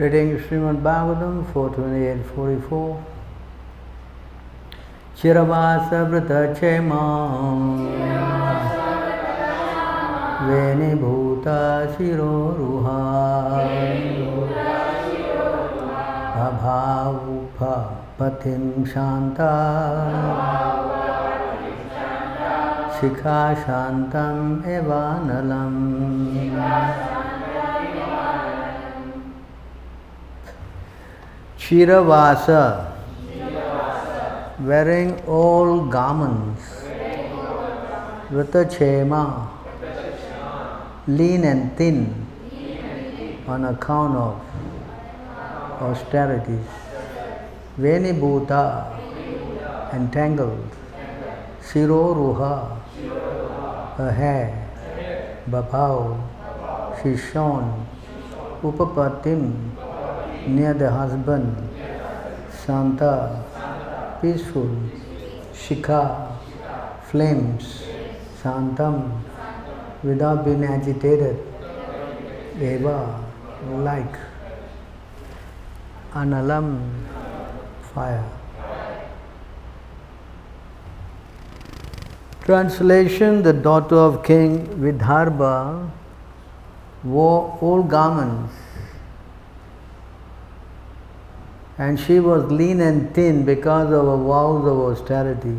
Reading Srimad Bhagavatam 428-44 Chiravasa Vrata Chema Veni Bhuta Shiro Ruha Abhavupa Patim Shanta Shikha Shantam Evanalam Chiravasa, wearing old garments, Chema, lean and thin on account of austerities, Venibhuta, entangled, Siroruha, her hair, Babhau, she shone, Upapatim, near the husband, Santa, peaceful, Shikha, flames, Santam, without being agitated, Eva, like, Analam, fire. Translation The daughter of King Vidarbha wore old garments and she was lean and thin because of her vows of austerity.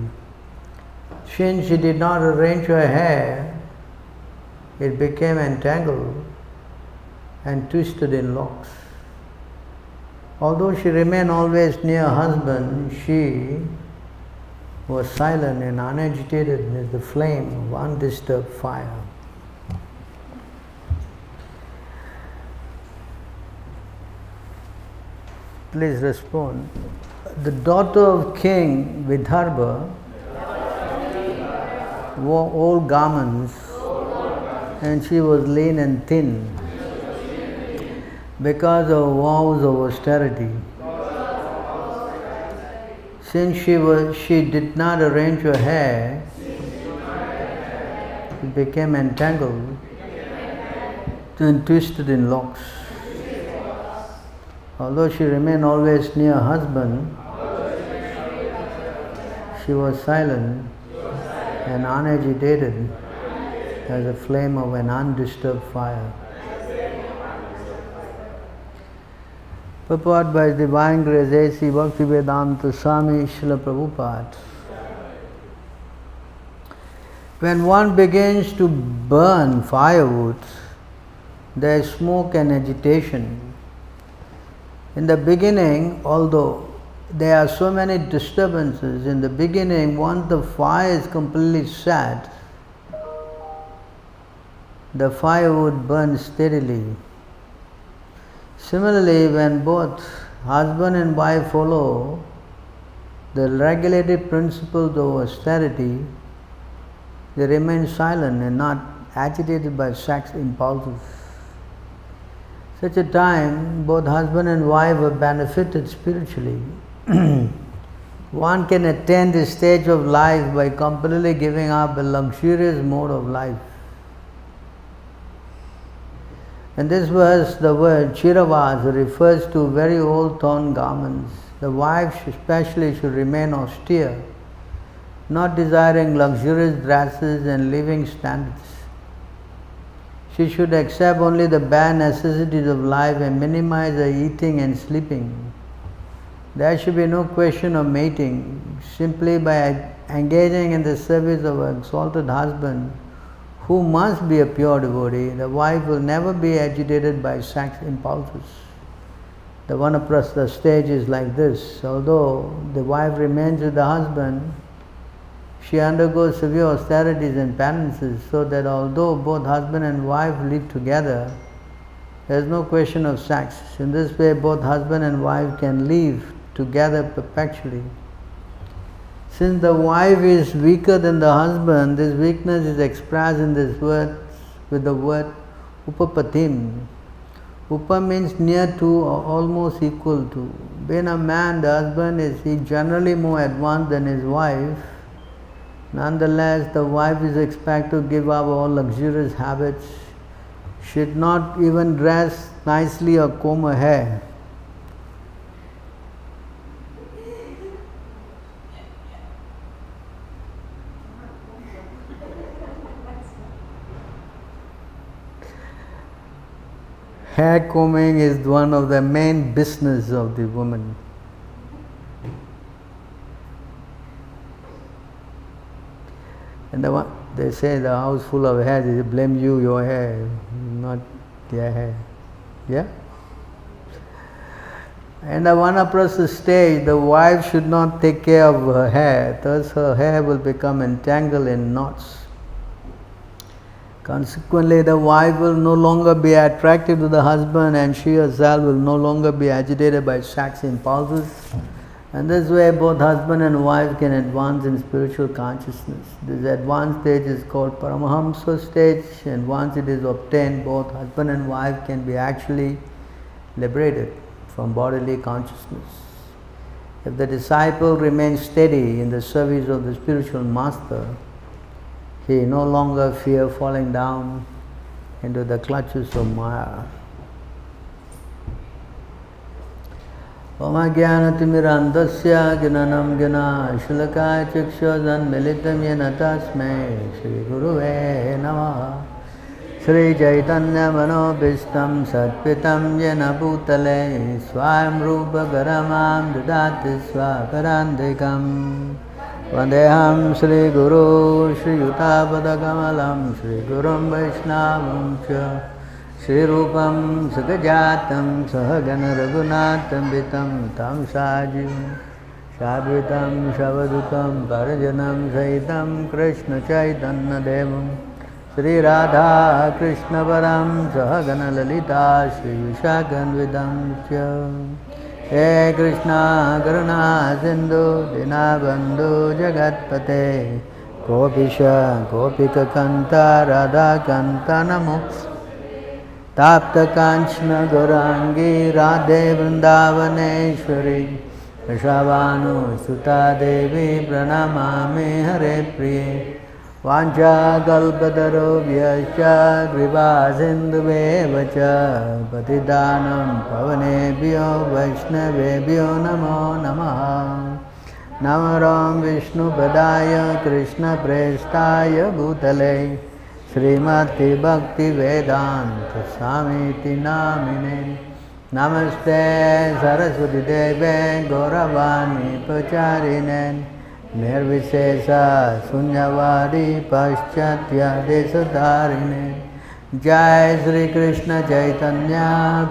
Since she did not arrange her hair, it became entangled and twisted in locks. Although she remained always near her husband, she was silent and unagitated as the flame of undisturbed fire. Please respond. The daughter of King Vidarbha wore old garments and she was lean and thin because of vows of austerity. Since she, was, she did not arrange her hair, it became entangled and twisted in locks. Although she remained always near husband, she was silent and unagitated as a flame of an undisturbed fire. Purport by Divine Grace A.C. Bhaktivedanta Swami Srila Prabhupada. When one begins to burn firewood, there is smoke and agitation. In the beginning, although there are so many disturbances, in the beginning, once the fire is completely set, the fire would burn steadily. Similarly, when both husband and wife follow the regulated principles of austerity, they remain silent and not agitated by sex impulses. Such a time, both husband and wife are benefited spiritually. One can attain this stage of life by completely giving up a luxurious mode of life. In this verse, the word chiravas refers to very old torn garments. The wife especially should remain austere, not desiring luxurious dresses and living standards. She should accept only the bare necessities of life and minimize her eating and sleeping. There should be no question of mating. Simply by engaging in the service of an exalted husband, who must be a pure devotee, the wife will never be agitated by sex impulses. The vanaprastha stage is like this. Although the wife remains with the husband, she undergoes severe austerities and penances so that although both husband and wife live together, there is no question of sex. In this way, both husband and wife can live together perpetually. Since the wife is weaker than the husband, this weakness is expressed in this word with the word upapatim. Upa means near to or almost equal to. Being a man, the husband is generally more advanced than his wife. Nonetheless, the wife is expected to give up all luxurious habits, should not even dress nicely or comb her hair. Hair combing is one of the main business of the woman. And the one, they say the house full of hair, they blame you, your hair, not their hair. Yeah? And the one Vanaprastha stage, the wife should not take care of her hair, thus her hair will become entangled in knots. Consequently, the wife will no longer be attracted to the husband and she herself will no longer be agitated by sex impulses. And this way, both husband and wife can advance in spiritual consciousness. This advanced stage is called Paramahamsa stage, and once it is obtained, both husband and wife can be actually liberated from bodily consciousness. If the disciple remains steady in the service of the spiritual master, he no longer fear falling down into the clutches of Maya. ओम ज्ञानतिमिरान्धस्य ज्ञानं ज्ञानाशुलकाय चक्षुर्जन्मिलितं येन तस्मै श्रीगुरुवे नमः। श्रीचैतन्यमनोभीष्टं सत्पितं येन भूतले स्वयं रूपगरमां ददाति स्वापरान्तिकम् वन्देऽहं श्रीगुरो श्रीयुतापदकमलं, श्रीगुरुं वैष्णवं च। श्रीरूपं सुखजातं सहगणरघुनाथं तं साजीवं साद्वितं शवदुतं परजनं सहितं कृष्णचैतन्यदेवं। श्रीराधाकृष्णपरं सहगणललिता श्रीविशाखन्वितं च हे कृष्णा, करुणा, सिन्धु, दीनाबन्धु, जगत्पते। गोपिश, गोपिककन्त, राधाकन्त, नमो ताप्तकाञ्चन गौराङ्गी राधे वृन्दावनेश्वरी वृषभानुसुता देवी प्रणमामि हरे प्रिये। वाञ्छाकल्पतरुभ्यश्च कृपासिन्धुवेव च पतिदानं पवनेभ्यो वैष्णवेभ्यो नमो नमः। नमरं विष्णुपदाय कृष्णप्रेष्ठाय भूतले श्रीमद्भक्तिवेदान्तस्वामीति नामिने। नमस्ते सरस्वतीदेवे गौरवाणी प्रचारिणे। निर्विशेष शून्यवादी पाश्चात्यदेशधारिणे। जय श्री कृष्ण चैतन्य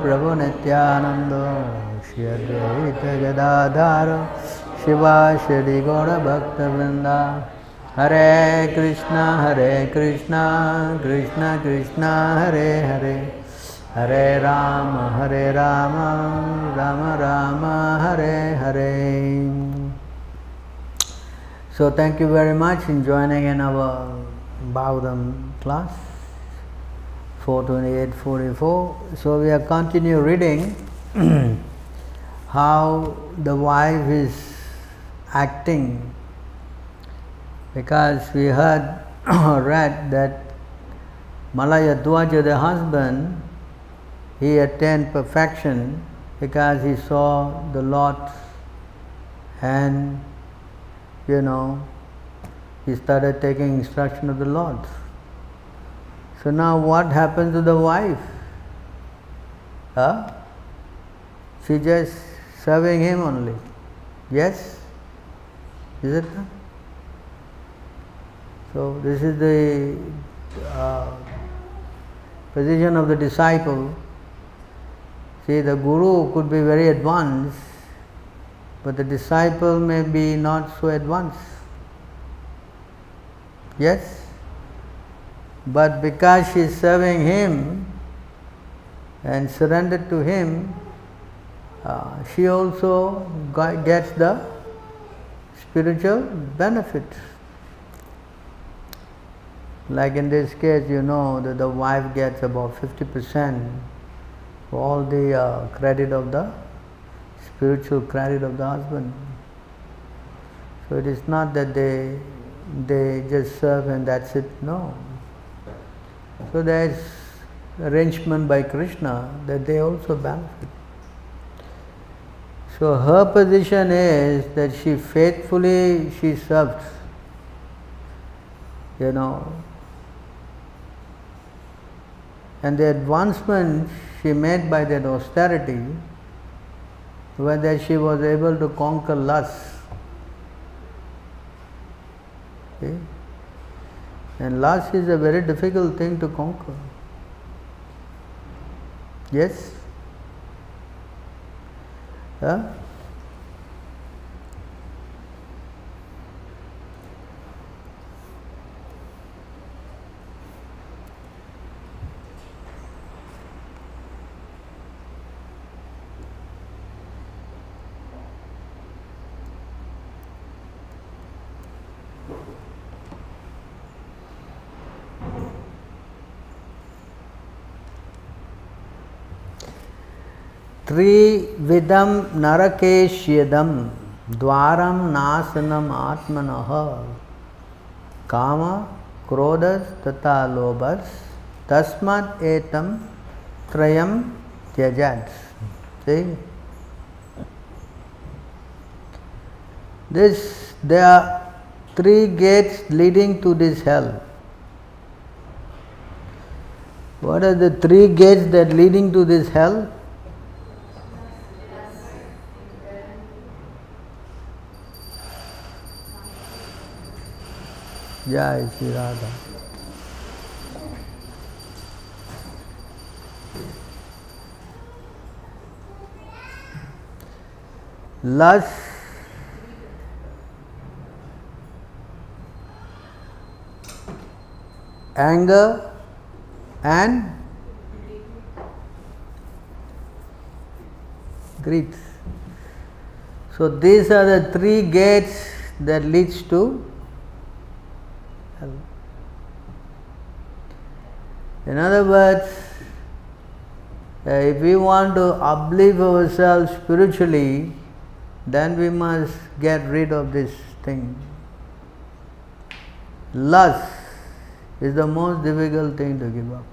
प्रभु Nityanand Shri Advaita Gadadhar Shiva Shri गौरभक्तवृंदा Hare Krishna, Hare Krishna, Krishna Krishna, Hare Hare, Hare Rama, Hare Rama, Rama Rama, Hare Hare. So thank you very much in joining in our Bhagavatam class 428-44. So we are continue reading how the wife is acting because we heard or read that Malayadwaja the husband he attained perfection because he saw the Lord's and you know, he started taking instruction of the Lord. So now what happened to the wife? Huh? She just serving him only. Yes? Is it? So this is the uh, position of the disciple. See, the guru could be very advanced, but the disciple may be not so advanced. Yes? But because she is serving him and surrendered to him, uh, she also got, gets the spiritual benefit. Like in this case, you know that the wife gets about 50% for all the uh, credit of the spiritual credit of the husband. So it is not that they they just serve and that's it. No. So there is arrangement by Krishna that they also benefit. So her position is that she faithfully she serves. You know. And the advancement she made by that austerity, whether she was able to conquer lust. See? And lust is a very difficult thing to conquer. Yes? Huh? त्रिविधम नरकेश्यदम Dwaram नाशनम आत्मन। काम, क्रोधस तथा लोभस, तस्मत एतम त्रयम त्यज this they are three gates leading to this hell what are the three gates that leading to this health Jai Sri Radha. Lust anger and greed. So, these are the three gates that leads to hell. In other words, uh, if we want to uplift ourselves spiritually, then we must get rid of this thing. Lust is the most difficult thing to give up.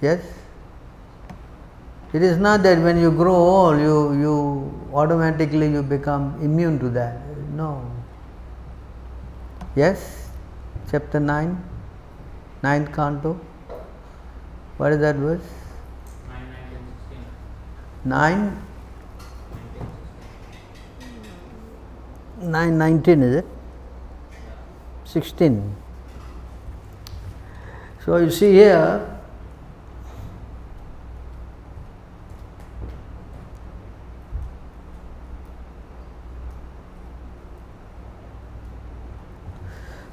Yes? It is not that when you grow old, you, you automatically you become immune to that. No. Yes? Chapter 9, ninth canto. What is that verse? 9, 9, 19 is it? 16. So you see here,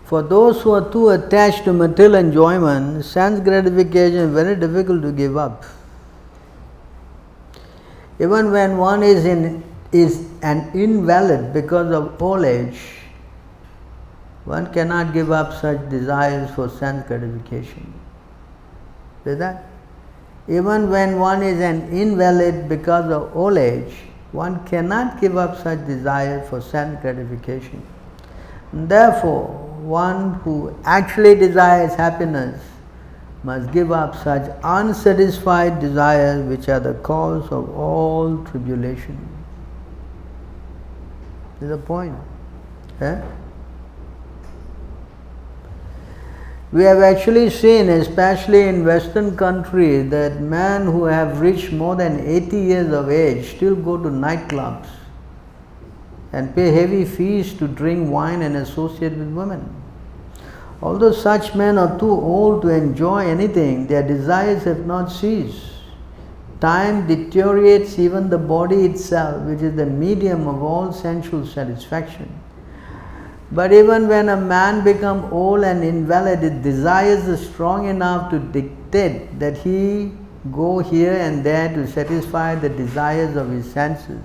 For those who are too attached to material enjoyment, sense gratification is very difficult to give up. Even when one is in is an invalid because of old age, one cannot give up such desires for sense gratification. See that? Even when one is an invalid because of old age, one cannot give up such desire for sense gratification. Therefore, one who actually desires happiness must give up such unsatisfied desires which are the cause of all tribulation. Is the point. Eh? We have actually seen, especially in Western countries, that men who have reached more than 80 years of age still go to nightclubs and pay heavy fees to drink wine and associate with women. Although such men are too old to enjoy anything, their desires have not ceased. Time deteriorates even the body itself, which is the medium of all sensual satisfaction. But even when a man becomes old and invalid, his desires are strong enough to dictate that he go here and there to satisfy the desires of his senses.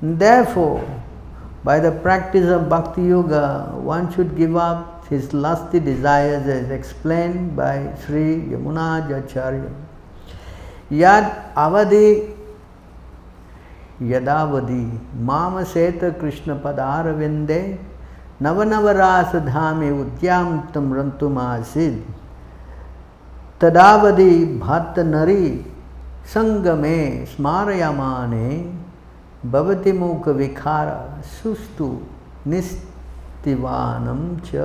Therefore, by the practice of Bhakti Yoga, one should give up his lusty desires as explained by Sri Yamunajacharya. Yad avadi yadavadi mamaseta krishna padarvinde नवनवरास धामे उद्याम रंतुमासिद तदावधि भक्त नरी संग में स्मारयमाने भवति मूक विकार सुस्तु निस्तिवानम च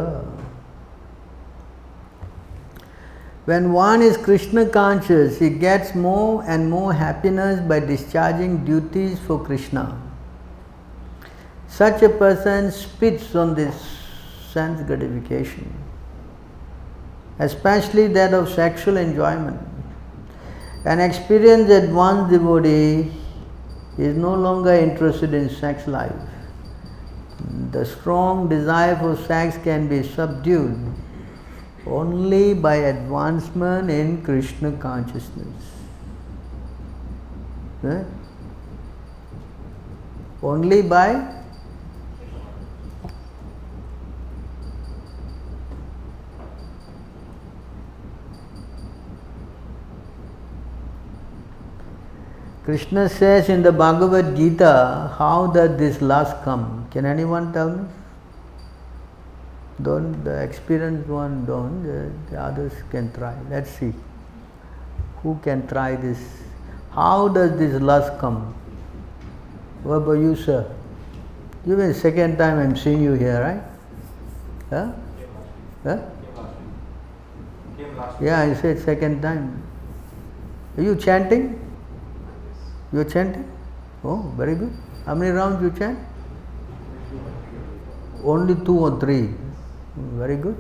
When one is Krishna conscious, he gets more and more happiness by discharging duties for Krishna. Such a person spits on this sense gratification, especially that of sexual enjoyment. An experienced advanced devotee is no longer interested in sex life. The strong desire for sex can be subdued only by advancement in Krishna consciousness. Only by Krishna says in the Bhagavad Gita, how does this lust come? Can anyone tell me? Don't the experienced one don't, the, the others can try. Let's see. Who can try this? How does this lust come? What about you, sir? You mean second time I'm seeing you here, right? Huh? Huh? Yeah, I said second time. Are you chanting? You chanting? Oh, very good. How many rounds you chant? Only two or three. Very good.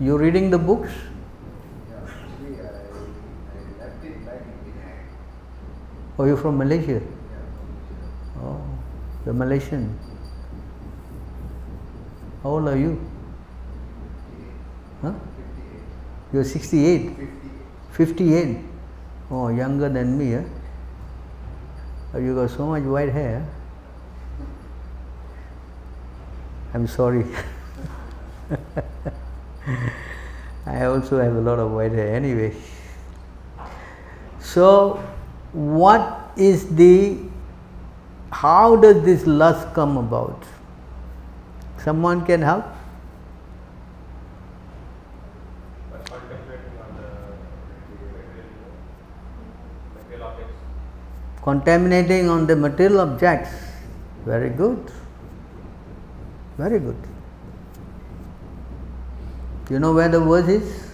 You reading the books? Oh, you from Malaysia? Oh, the Malaysian. How old are you? Huh? You're 68? 58. Oh, younger than me, huh? You got so much white hair. I'm sorry. I also have a lot of white hair anyway. So, what is the, how does this lust come about? Someone can help? Contaminating on the material objects. Very good. Very good. You know where the verse is?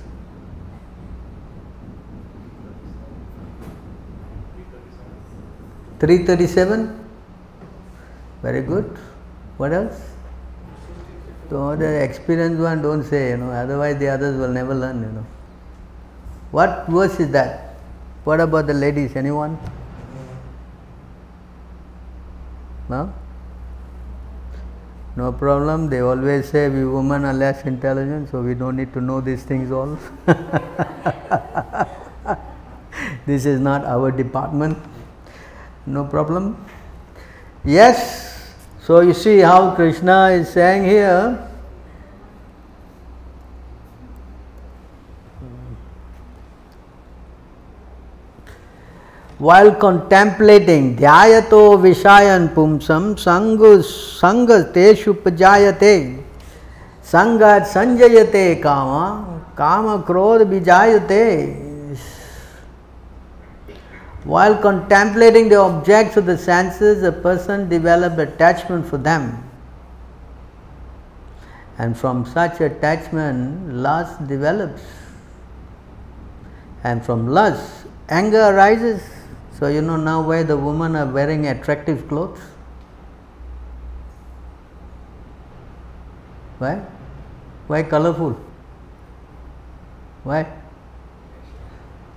Three thirty-seven. Very good. What else? So the experienced one don't say, you know, otherwise the others will never learn, you know. What verse is that? What about the ladies? Anyone? No? No problem. They always say we women are less intelligent, so we don't need to know these things all. this is not our department. No problem. Yes. So you see how Krishna is saying here. While contemplating dhyato vishayan pumsam sangus sangateshu pajayate sangat sanjayate kama kama krodh vijayate while contemplating the objects of the senses, a person develops attachment for them. And from such attachment, lust develops. And from lust, anger arises. So, you know now why the women are wearing attractive clothes? Why? Why colorful? Why?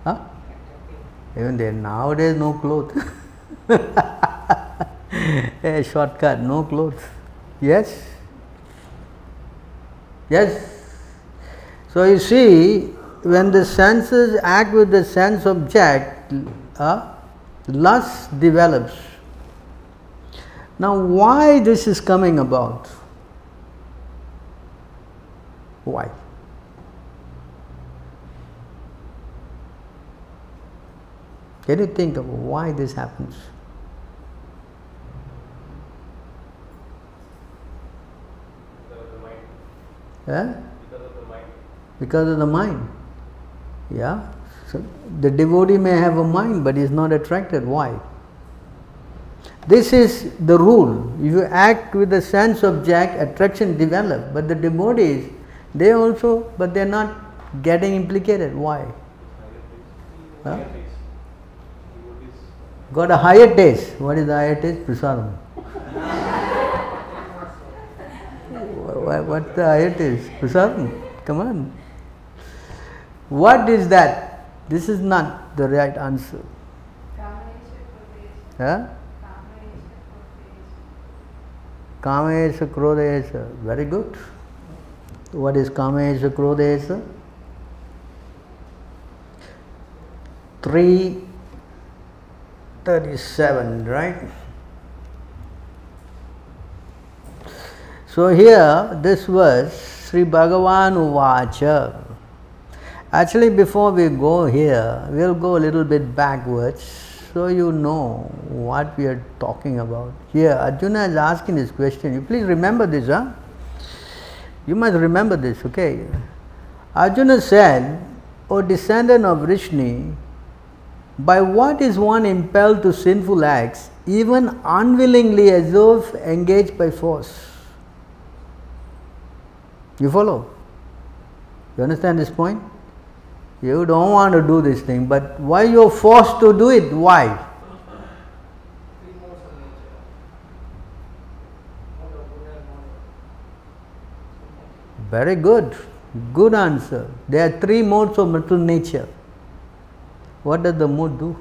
Huh? Even then, nowadays, no clothes. a shortcut, no clothes. Yes? Yes? So, you see, when the senses act with the sense object, uh, lust develops. Now, why this is coming about? Why? Can you think of why this happens? Yeah? Because of the mind. Yeah? So the devotee may have a mind but is not attracted. Why? This is the rule. If you act with the sense object, attraction develops. But the devotees, they also, but they are not getting implicated. Why? Huh? Got a higher taste. What is the higher taste? Prasadam. what the higher taste? Prasadam. Come on. What is that? This is not the right answer. Huh? Kamesha Krodesha. Very good. What is Kamesha Krodesha? Three thirty-seven, right? So here this was Sri Bhagavan Uvacha. Actually, before we go here, we'll go a little bit backwards so you know what we are talking about. Here, Arjuna is asking this question. You please remember this, huh? You must remember this, okay? Arjuna said, O descendant of Vrishni, by what is one impelled to sinful acts, even unwillingly as though engaged by force? You follow? You understand this point? You don't want to do this thing, but why you're forced to do it? Why? Very good. Good answer. There are three modes of mental nature. What does the mood do?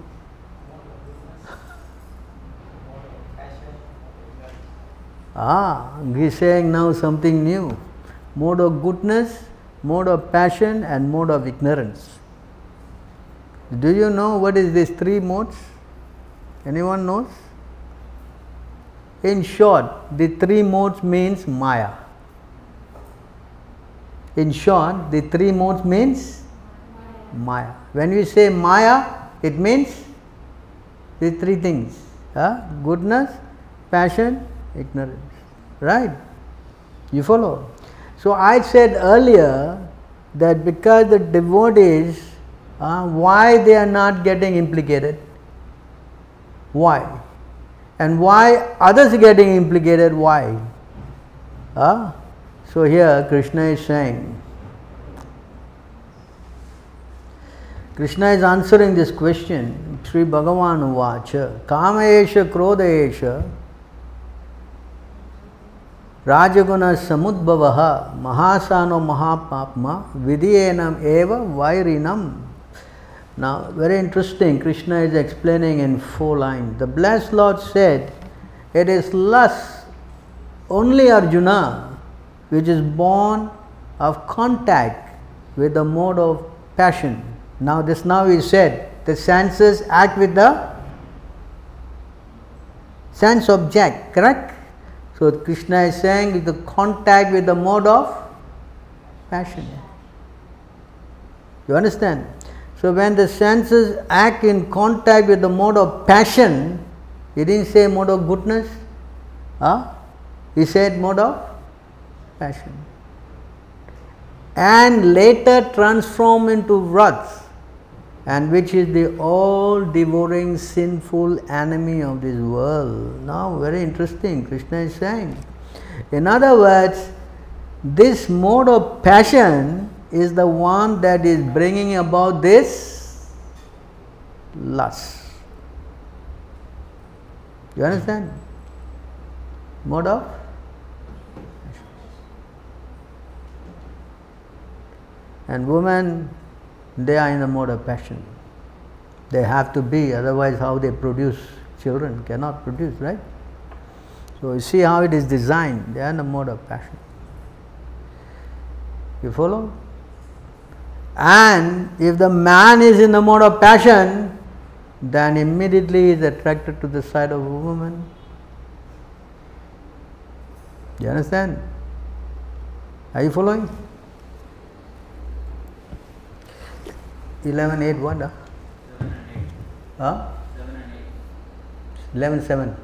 Ah, he's saying now something new. Mode of goodness, mode of passion and mode of ignorance. Do you know what is these three modes? Anyone knows? In short, the three modes means Maya. In short, the three modes means Maya. When we say Maya, it means the three things huh? goodness, passion, ignorance. Right? You follow? So, I said earlier that because the devotees, uh, why they are not getting implicated? Why? And why others are getting implicated? Why? Uh, so, here Krishna is saying, Krishna is answering this question, Sri Bhagavan Uvacha, Kamaesha Krodesha ರಾಜಗುಣ samudbhava mahasano mahapapma ವಿಧಿಯೇನಂ Eva Vairinam. Now, very interesting, Krishna is explaining in four lines. The Blessed Lord said, It is lust, only Arjuna, which is born of contact with the mode of passion. Now, this now is said, the senses act with the sense object, correct? So Krishna is saying the contact with the mode of passion. You understand? So when the senses act in contact with the mode of passion, he didn't say mode of goodness, huh? he said mode of passion. And later transform into wrath and which is the all devouring sinful enemy of this world. Now, very interesting, Krishna is saying. In other words, this mode of passion is the one that is bringing about this lust. You understand? Mode of and woman they are in the mode of passion. They have to be, otherwise, how they produce children cannot produce, right? So, you see how it is designed, they are in the mode of passion. You follow? And if the man is in the mode of passion, then immediately he is attracted to the side of a woman. You understand? Are you following? 11 8 what? Ah? Huh? 11 7.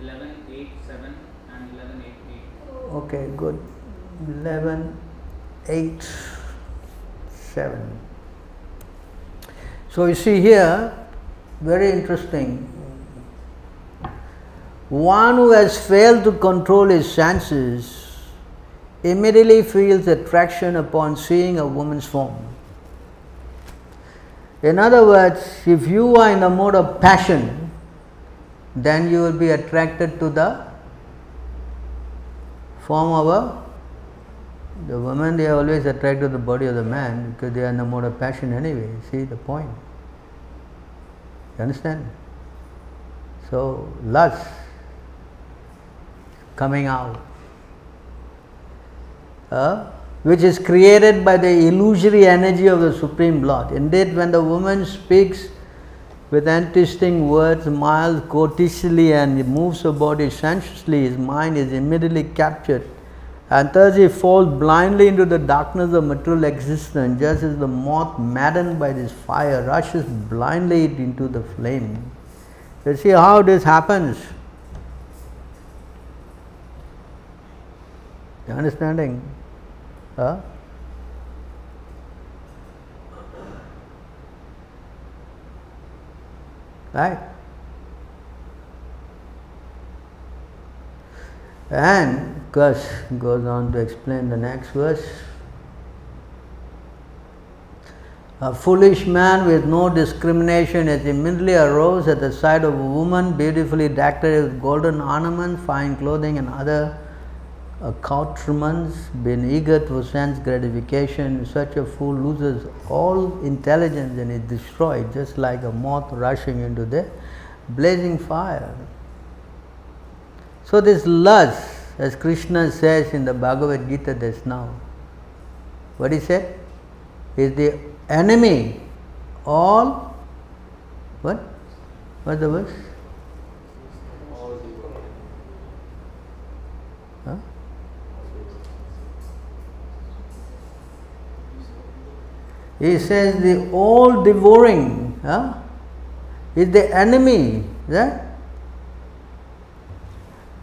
11 8 7 and 11 8 8. Okay, good. 11 8 7. So you see here, very interesting. One who has failed to control his senses immediately feels attraction upon seeing a woman's form. In other words, if you are in the mode of passion, then you will be attracted to the form of a the woman they are always attracted to the body of the man because they are in the mode of passion anyway. See the point. You understand? So lust coming out. Uh, which is created by the illusory energy of the Supreme Lord. Indeed, when the woman speaks with interesting words, mild, courteously, and moves her body sensuously, his mind is immediately captured. And thus he falls blindly into the darkness of material existence, just as the moth, maddened by this fire, rushes blindly into the flame. You see how this happens. You understanding? Right? And Gus goes on to explain the next verse. A foolish man with no discrimination as immediately arose at the sight of a woman beautifully decorated with golden ornaments, fine clothing, and other accoutrements, been eager for sense gratification. Such a fool loses all intelligence and is destroyed, just like a moth rushing into the blazing fire. So, this lust, as Krishna says in the Bhagavad Gita just now, what he said? Is the enemy all what? What's the verse? He says the all devouring huh, is the enemy. That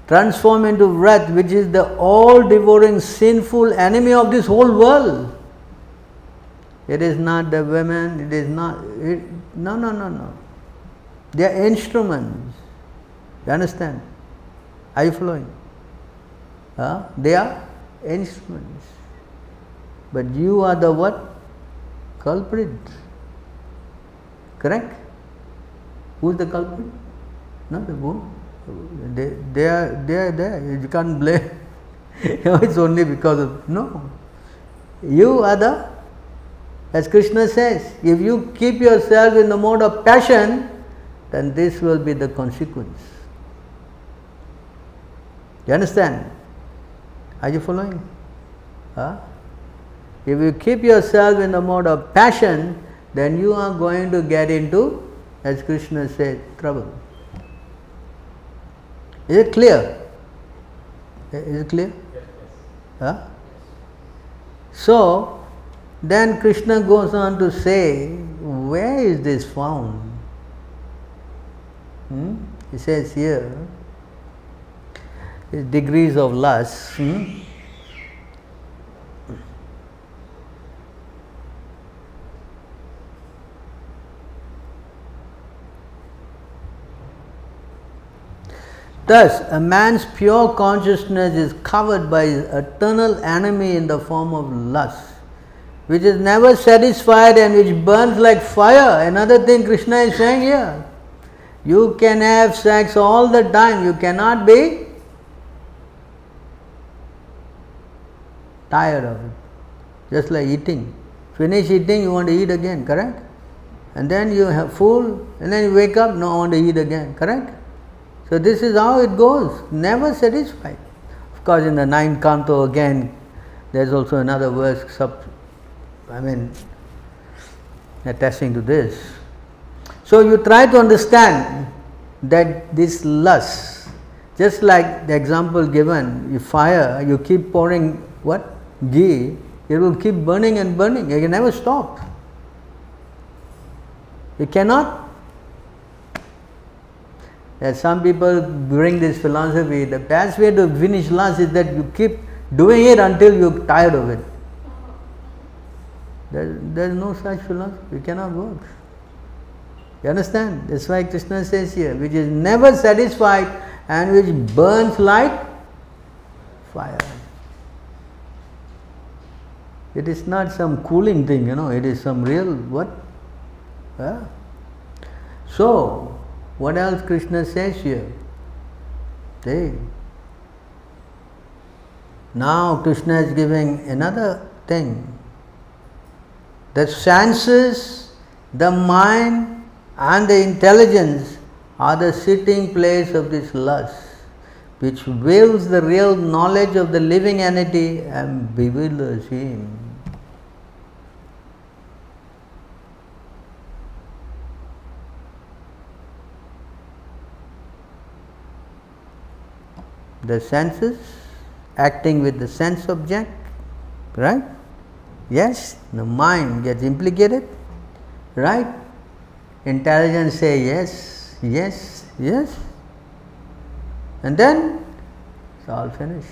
transform into wrath, which is the all devouring sinful enemy of this whole world. It is not the women, it is not, it, no, no, no, no. They are instruments. You understand? Are you following? Huh? They are instruments. But you are the what? Culprit. Correct? Who is the culprit? Not the woman. They, they are they are there. You can't blame. it's only because of no. You are the as Krishna says, if you keep yourself in the mode of passion, then this will be the consequence. You understand? Are you following? Huh? If you keep yourself in the mode of passion, then you are going to get into, as Krishna said, trouble. Is it clear? Is it clear? Yes. Huh? So, then Krishna goes on to say, where is this found? Hmm? He says here, degrees of lust. Hmm? Thus, a man's pure consciousness is covered by his eternal enemy in the form of lust, which is never satisfied and which burns like fire. Another thing Krishna is saying here. You can have sex all the time, you cannot be tired of it. Just like eating. Finish eating, you want to eat again, correct? And then you have full, and then you wake up, no, I want to eat again, correct? So this is how it goes, never satisfied. Of course, in the ninth canto again, there's also another verse, sub, I mean, attesting to this. So you try to understand that this lust, just like the example given, you fire, you keep pouring what? Ghee, it will keep burning and burning, you can never stop. You cannot that some people bring this philosophy, the best way to finish lust is that you keep doing it until you're tired of it. There, there is no such philosophy, it cannot work. You understand? That's why Krishna says here, which is never satisfied and which burns like fire. It is not some cooling thing, you know, it is some real what? Yeah? So, what else Krishna says here? See? Now Krishna is giving another thing. The senses, the mind, and the intelligence are the sitting place of this lust, which wills the real knowledge of the living entity and bewilders him. The senses acting with the sense object, right? Yes, the mind gets implicated, right? Intelligence say yes, yes, yes, and then it's all finished.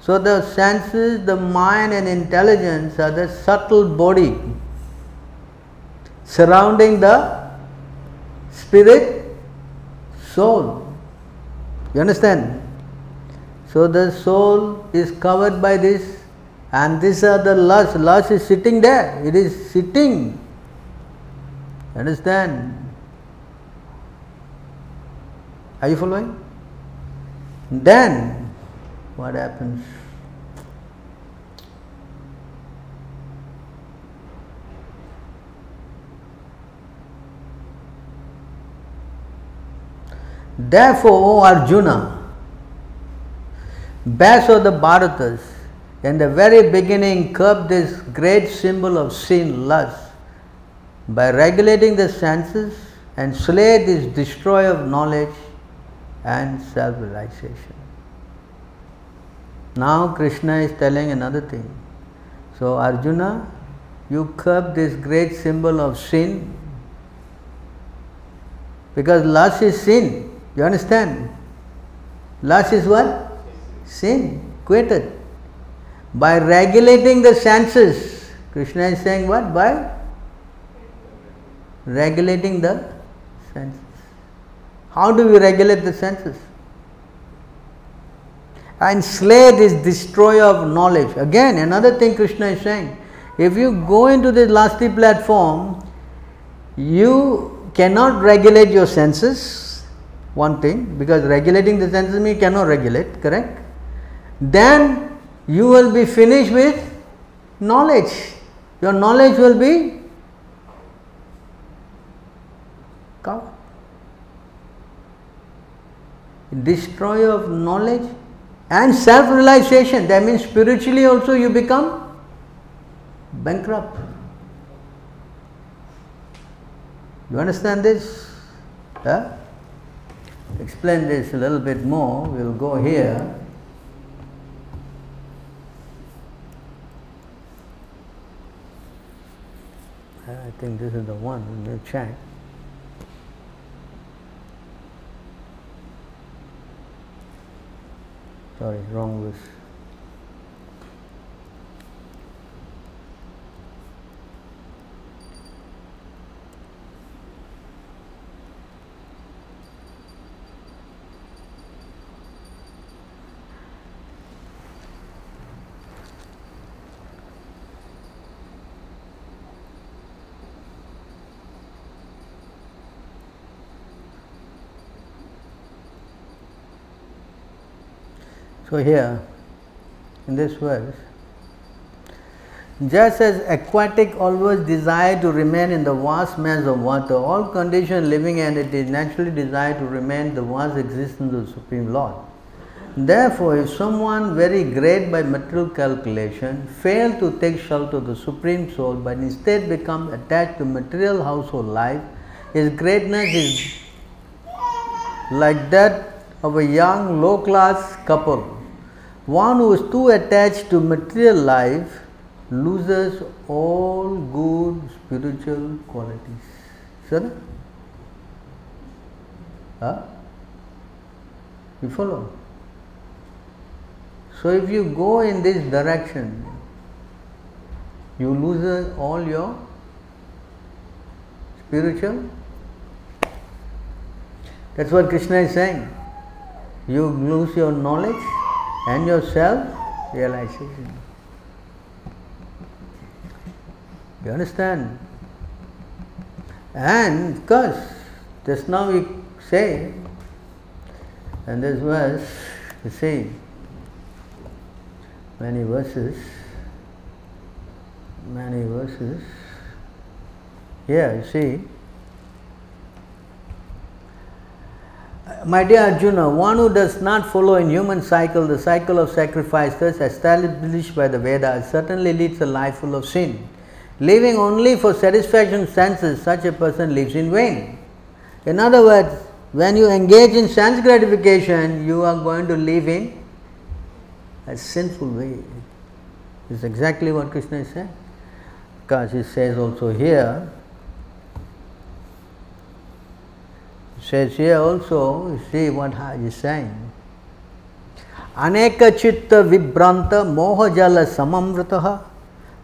So the senses, the mind and intelligence are the subtle body surrounding the spirit soul. You understand? So the soul is covered by this, and these are the lust. Lust is sitting there, it is sitting. Understand? Are you following? Then what happens? Therefore, O Arjuna, best of the Bharatas, in the very beginning curb this great symbol of sin, lust, by regulating the senses and slay this destroyer of knowledge and self realization. Now Krishna is telling another thing. So Arjuna, you curb this great symbol of sin because lust is sin. You understand? Lust is what? Sin. Quitted. By regulating the senses, Krishna is saying what? By regulating the senses. How do we regulate the senses? And slay this destroyer of knowledge. Again, another thing Krishna is saying. If you go into this lusty platform, you cannot regulate your senses, one thing, because regulating the means you cannot regulate, correct? Then you will be finished with knowledge. Your knowledge will be covered. Destroyer of knowledge and self realization. That means spiritually also you become bankrupt. You understand this? Yeah? Explain this a little bit more. We'll go here. I think this is the one. We'll check. Sorry, wrong verse. So here in this verse, just as aquatic always desire to remain in the vast mass of water, all conditioned living entities naturally desire to remain the vast existence of the Supreme Lord. Therefore, if someone very great by material calculation fail to take shelter of the Supreme Soul but instead become attached to material household life, his greatness is like that of a young low class couple. One who is too attached to material life loses all good spiritual qualities. Sir? Huh? You follow? So if you go in this direction, you lose all your spiritual. That's what Krishna is saying. You lose your knowledge and your self realization. You understand? And because just now we say, and this verse, you see, many verses, many verses. Here, you see, My dear Arjuna, one who does not follow in human cycle the cycle of sacrifices established by the Vedas certainly leads a life full of sin. Living only for satisfaction senses, such a person lives in vain. In other words, when you engage in sense gratification, you are going to live in a sinful way. This is exactly what Krishna is saying. Because he says also here, says here also, you see what he is saying. अनेक चित्त विभ्रांत मोह जल सममृत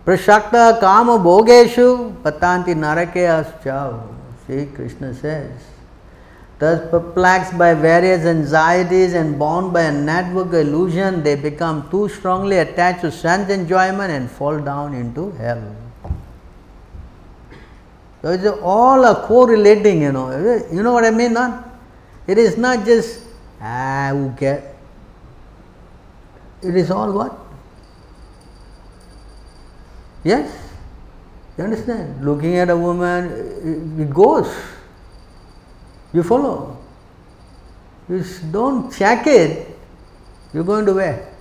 प्रशक्त काम भोगेशु पतांति नरके अस्चाव See, Krishna says, thus perplexed by various anxieties and bound by a network of illusion, they become too strongly attached to sense enjoyment and fall down into hell. So it's all a correlating, you know. You know what I mean? Not, it is not just ah who care. It is all what? Yes? You understand? Looking at a woman, it goes. You follow. You don't check it, you're going to where?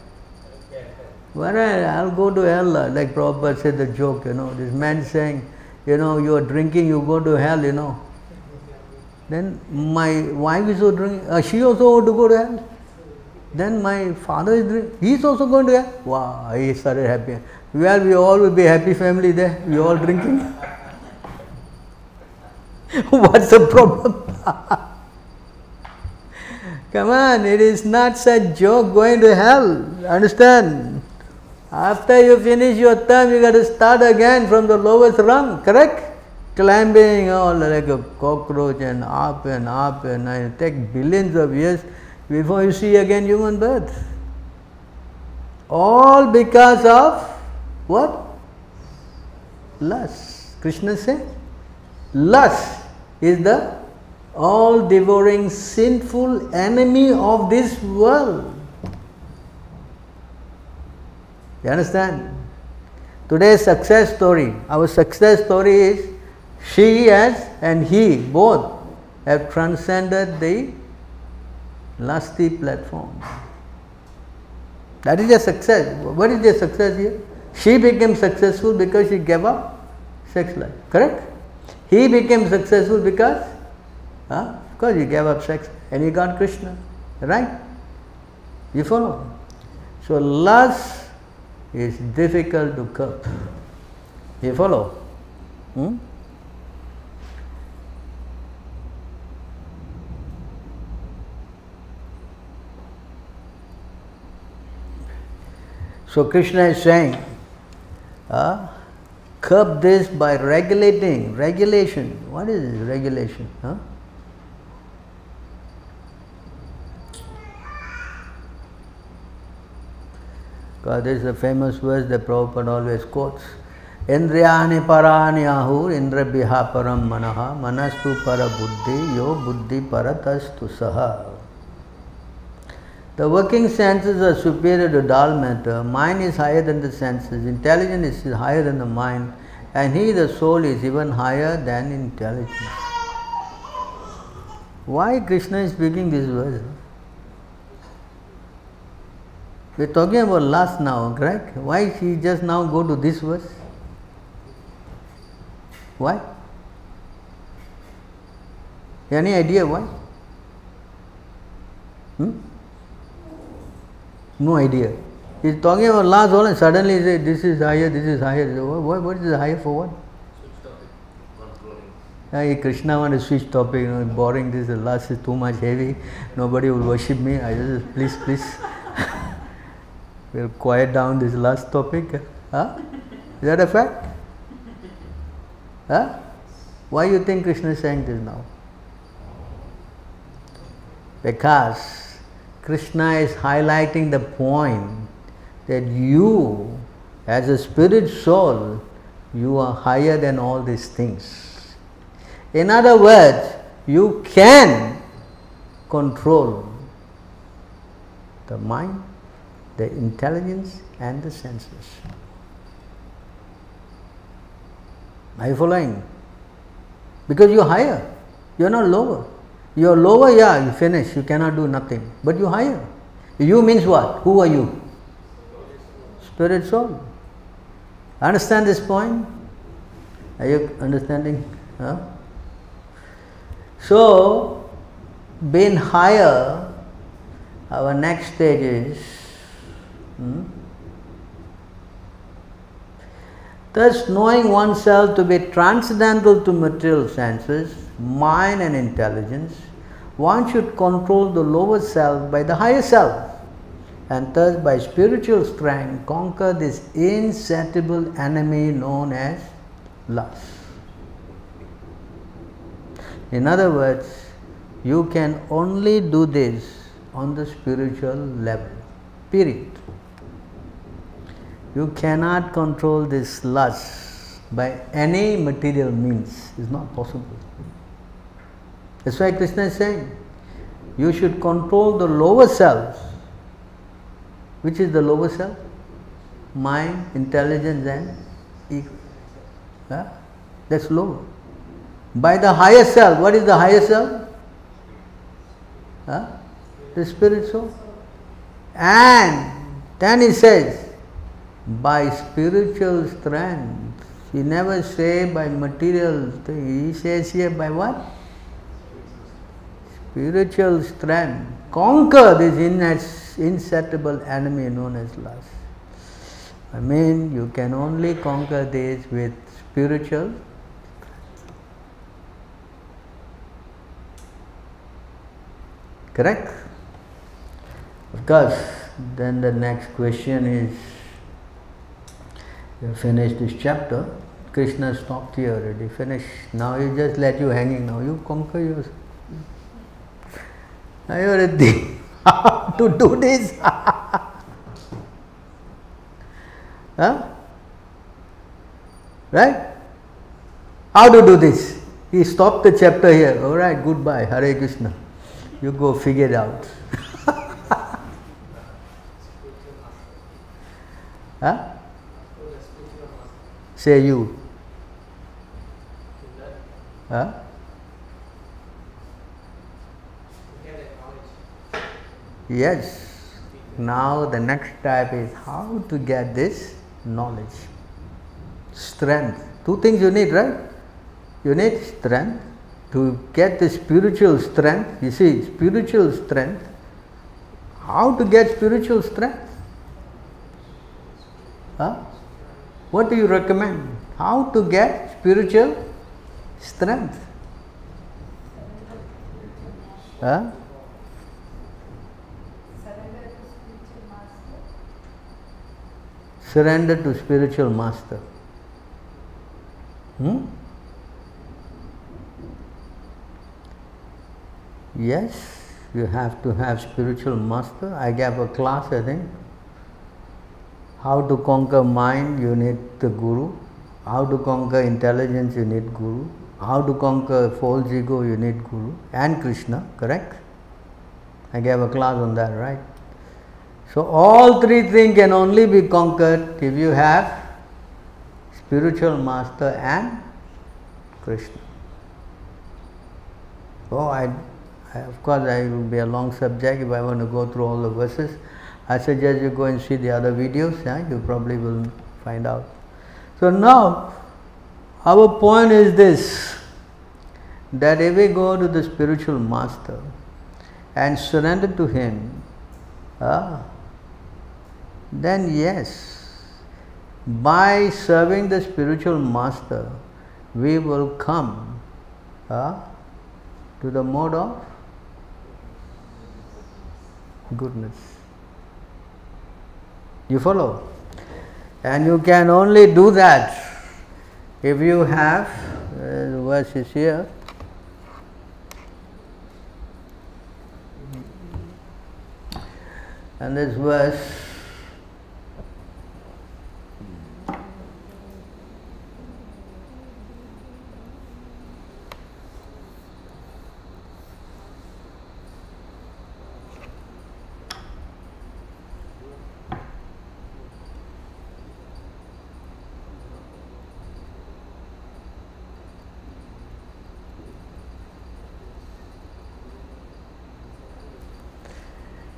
Where I'll go to hell, like Prabhupada said the joke, you know, this man saying, you know, you are drinking, you go to hell, you know. Then my wife is also drinking, uh, she also want to go to hell. Then my father is drinking, he is also going to hell. Wow, he started happy. Well, we all will be happy family there, we all drinking. What's the problem? Come on, it is not such joke going to hell. Understand? After you finish your term, you got to start again from the lowest rung, correct? Climbing all like a cockroach and up and up and it take billions of years before you see again human birth. All because of what? Lust. Krishna said, lust is the all devouring sinful enemy of this world. You understand? Today's success story, our success story is she has and he both have transcended the lusty platform. That is a success. What is the success here? She became successful because she gave up sex life. Correct? He became successful because, huh? because he gave up sex and he got Krishna. Right? You follow? So lust is difficult to curb. You follow? Hmm? So Krishna is saying, uh, curb this by regulating, regulation. What is regulation? Huh? Uh, because there is a famous verse that Prabhupada always quotes. Indriyani parani ahur indra biha param manaha manastu para buddhi yo buddhi paratastu saha. The working senses are superior to dull matter. Mind is higher than the senses. Intelligence is higher than the mind. And he, the soul, is even higher than intelligence. Why Krishna is speaking this verse? We are talking about last now, correct? Why she just now go to this verse? Why? Any idea why? Hmm? No idea. He's talking about last all and suddenly say this is higher, this is higher. What, what is higher for what? Yeah, Krishna want to switch topic, you know, boring, this last is too much heavy, nobody will worship me. I just please, please we'll quiet down this last topic. Huh? Is that a fact? Huh? Why you think Krishna is saying this now? Because Krishna is highlighting the point that you, as a spirit soul, you are higher than all these things. In other words, you can control the mind, the intelligence, and the senses. Are you following? Because you're higher, you're not lower. You're lower, yeah, you finish, you cannot do nothing. But you're higher. You means what? Who are you? Spirit soul. Understand this point? Are you understanding? Huh? So, being higher, our next stage is thus knowing oneself to be transcendental to material senses, mind and intelligence, one should control the lower self by the higher self and thus by spiritual strength conquer this insatiable enemy known as lust. In other words, you can only do this on the spiritual level. Period. You cannot control this lust by any material means. It's not possible. That's why Krishna is saying you should control the lower self. Which is the lower self? Mind, intelligence, and ego. Yeah? That's lower. By the higher self, what is the higher self? Huh? The spirit soul. And then he says, by spiritual strength. He never say by material thing. He says here by what? Spiritual strength. Conquer this insatiable enemy known as lust. I mean, you can only conquer this with spiritual correct of course then the next question is you finish this chapter krishna stopped here already finished now he just let you hanging now you conquer yours now you already how to do this? Huh? right? How to do this? He stopped the chapter here. All right goodbye. Hare krishna. You go figure it out. huh? Say you. Huh? Yes. Now the next step is how to get this knowledge. Strength. Two things you need, right? You need strength to get the spiritual strength, you see, spiritual strength, how to get spiritual strength? Huh? What do you recommend? How to get spiritual strength? Huh? Surrender to spiritual master. Hmm? Yes, you have to have spiritual master. I gave a class, I think. How to conquer mind, you need the guru. How to conquer intelligence, you need guru. How to conquer false ego, you need guru and Krishna, correct? I gave a class on that, right? So all three things can only be conquered if you have spiritual master and Krishna. Oh, I of course, I will be a long subject if I want to go through all the verses. I suggest you go and see the other videos, yeah? you probably will find out. So now, our point is this that if we go to the spiritual master and surrender to him, ah, then yes, by serving the spiritual master, we will come ah, to the mode of goodness. You follow? And you can only do that if you have, uh, verse is here. And this verse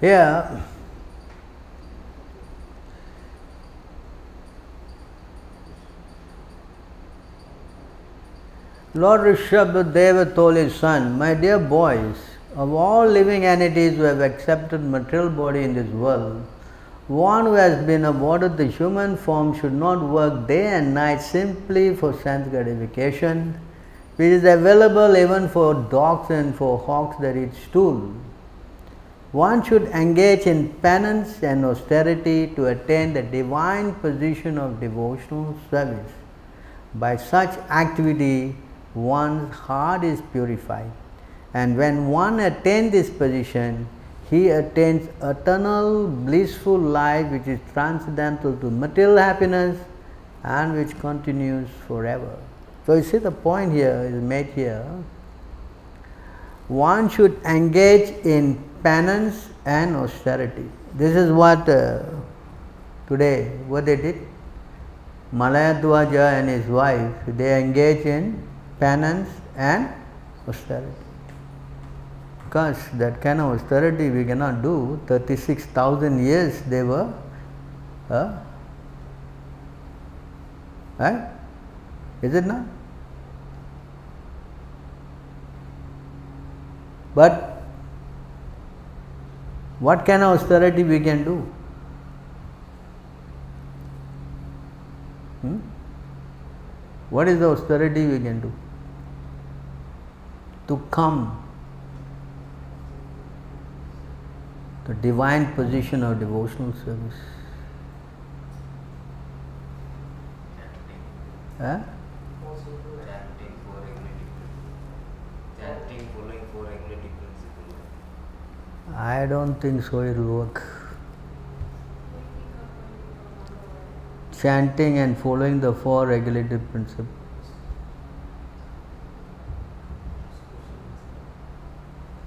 Here, Lord Rishabhadeva told his son, My dear boys, of all living entities who have accepted material body in this world, one who has been awarded the human form should not work day and night simply for sense gratification, which is available even for dogs and for hawks that eat stool. One should engage in penance and austerity to attain the divine position of devotional service. By such activity, one's heart is purified, and when one attains this position, he attains eternal blissful life which is transcendental to material happiness and which continues forever. So, you see the point here is made here. One should engage in penance and austerity. This is what uh, today what they did. Malayadwaja and his wife they engage in penance and austerity. Because that kind of austerity we cannot do. 36,000 years they were. Uh, right? Is it not? But what kind of austerity we can do? Hmm? What is the austerity we can do? To come the divine position of devotional service. Huh? Chanting four regulative principles. Chanting following four regulative principles. I don't think so it will work. Chanting and following the four regulative principles.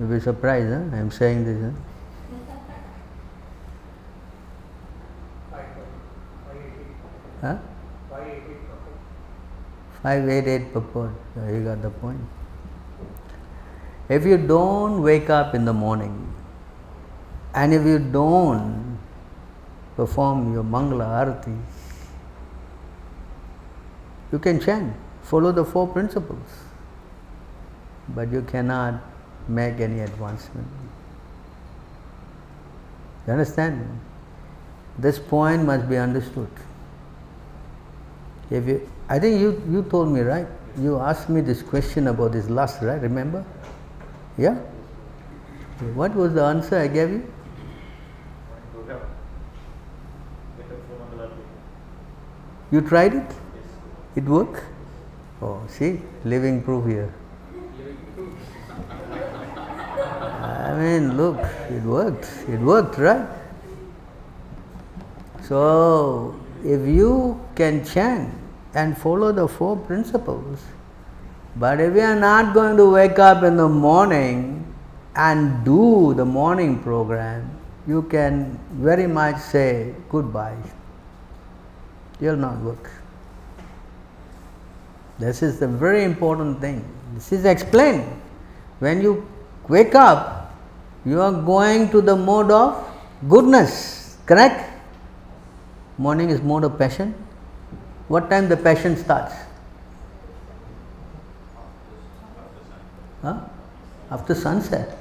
You'll be surprised, huh? I'm saying this. Huh? Huh? 588 purport. You got the point. If you don't wake up in the morning and if you don't perform your Mangala Arati, you can chant, follow the four principles, but you cannot make any advancement. You understand? This point must be understood. If you, I think you, you told me, right? You asked me this question about this lust, right? Remember? Yeah? What was the answer I gave you? You tried it? It worked? Oh, see, living proof here. I mean, look, it worked. It worked, right? So, if you can chant and follow the four principles, but if you are not going to wake up in the morning and do the morning program, you can very much say goodbye. It will not work. This is the very important thing. This is explained. When you wake up, you are going to the mode of goodness, correct? Morning is mode of passion. What time the passion starts? Huh? After sunset.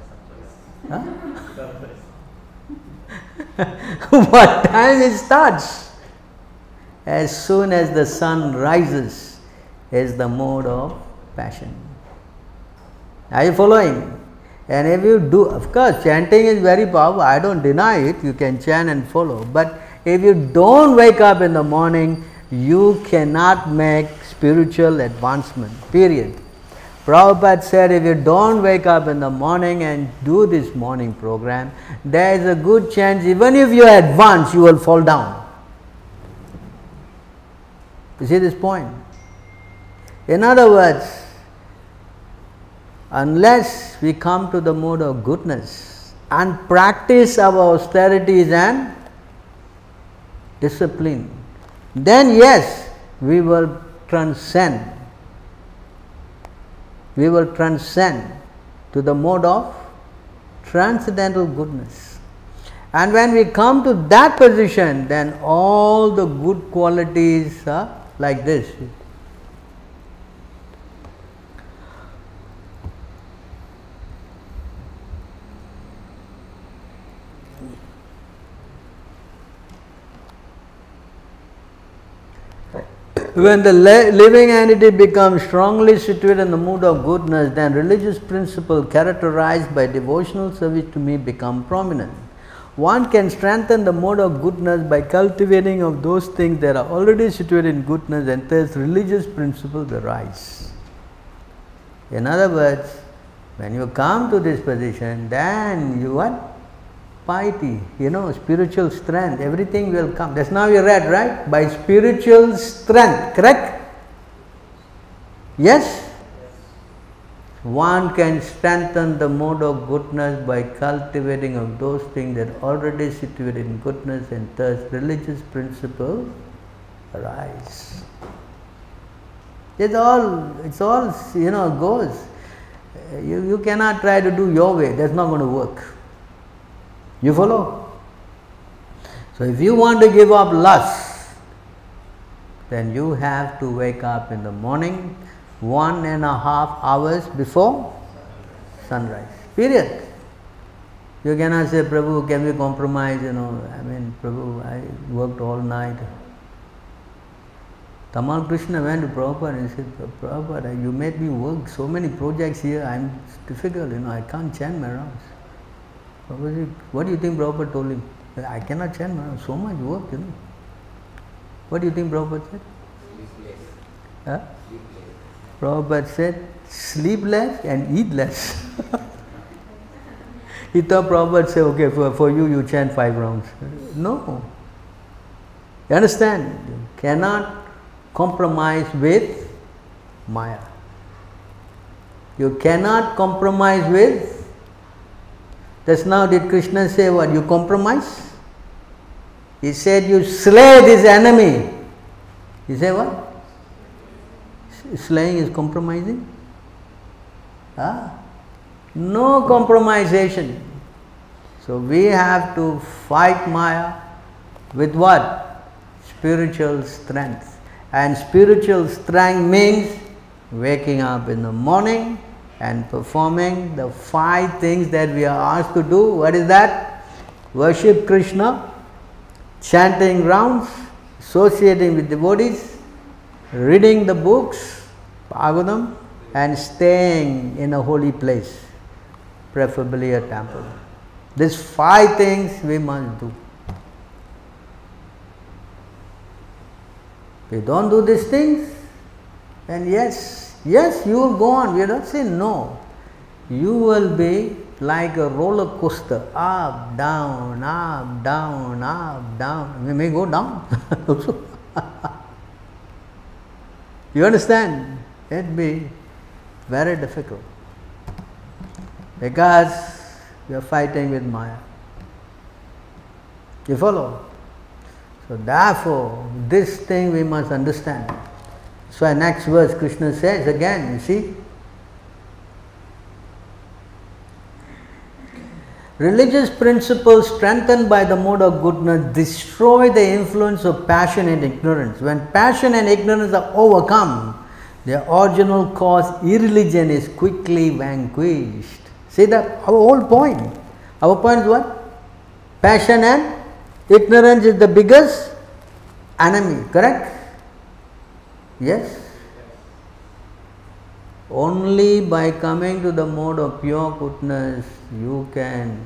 Huh? what time it starts? As soon as the sun rises is the mode of passion. Are you following? And if you do, of course, chanting is very powerful. I don't deny it. You can chant and follow. But if you don't wake up in the morning, you cannot make spiritual advancement. Period. Prabhupada said if you don't wake up in the morning and do this morning program, there is a good chance even if you advance, you will fall down. You see this point? In other words, unless we come to the mode of goodness and practice our austerities and discipline, then yes, we will transcend. We will transcend to the mode of transcendental goodness. And when we come to that position, then all the good qualities are like this. When the living entity becomes strongly situated in the mood of goodness, then religious principle characterized by devotional service to me become prominent. One can strengthen the mode of goodness by cultivating of those things that are already situated in goodness and thus religious principles arise. In other words, when you come to this position, then you what? Piety, you know, spiritual strength, everything will come. That's now you read, right? By spiritual strength, correct? Yes? One can strengthen the mode of goodness by cultivating of those things that already situated in goodness and thus religious principles arise. It's all, it's all, you know, goes. You, you cannot try to do your way, that's not going to work. You follow? So, if you want to give up lust, then you have to wake up in the morning one and a half hours before sunrise. Period. You cannot say, Prabhu, can we compromise? You know, I mean, Prabhu, I worked all night. Tamal Krishna went to Prabhupada and said, Prabhupada, you made me work so many projects here, I'm difficult, you know, I can't chant my rounds. Prabhupada said, what do you think Prabhupada told him? I cannot chant my rounds, so much work, you know. What do you think Prabhupada said? Huh? Prabhupada said, sleep less and eat less. he thought Prabhupada said, okay, for, for you, you chant five rounds. No. You understand? You cannot compromise with Maya. You cannot compromise with. Just now, did Krishna say what? You compromise? He said, You slay this enemy. He said what? Slaying is compromising? Ah, no compromisation. So we have to fight Maya with what? Spiritual strength. And spiritual strength means waking up in the morning and performing the five things that we are asked to do. What is that? Worship Krishna, chanting rounds, associating with devotees, reading the books, Bhagavatam, and staying in a holy place, preferably a temple. These five things we must do. If you don't do these things, then yes, yes, you will go on. We not saying no. You will be like a roller coaster, up, down, up, down, up, down. We may go down also. you understand? It'd be very difficult because we are fighting with Maya. You follow? So, therefore, this thing we must understand. So, next verse Krishna says again, you see, Religious principles strengthened by the mode of goodness destroy the influence of passion and ignorance. When passion and ignorance are overcome, the original cause, irreligion, is quickly vanquished. See that? Our whole point. Our point is what? Passion and ignorance is the biggest enemy, correct? Yes? Only by coming to the mode of pure goodness you can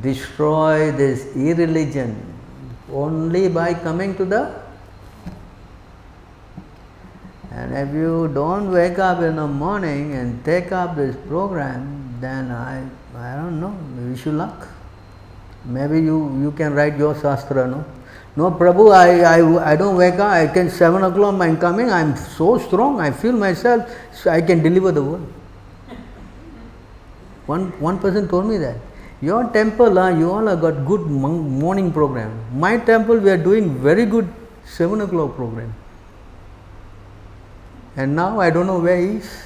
destroy this irreligion. Only by coming to the and if you don't wake up in the morning and take up this program, then I I don't know, wish you luck. Maybe you, you can write your Shastra, no? No, Prabhu, I, I, I don't wake up, I can 7 o'clock I'm coming, I'm so strong, I feel myself, so I can deliver the world. One, one person told me that. Your temple, uh, you all have got good morning program. My temple, we are doing very good 7 o'clock program. And now I don't know where he is.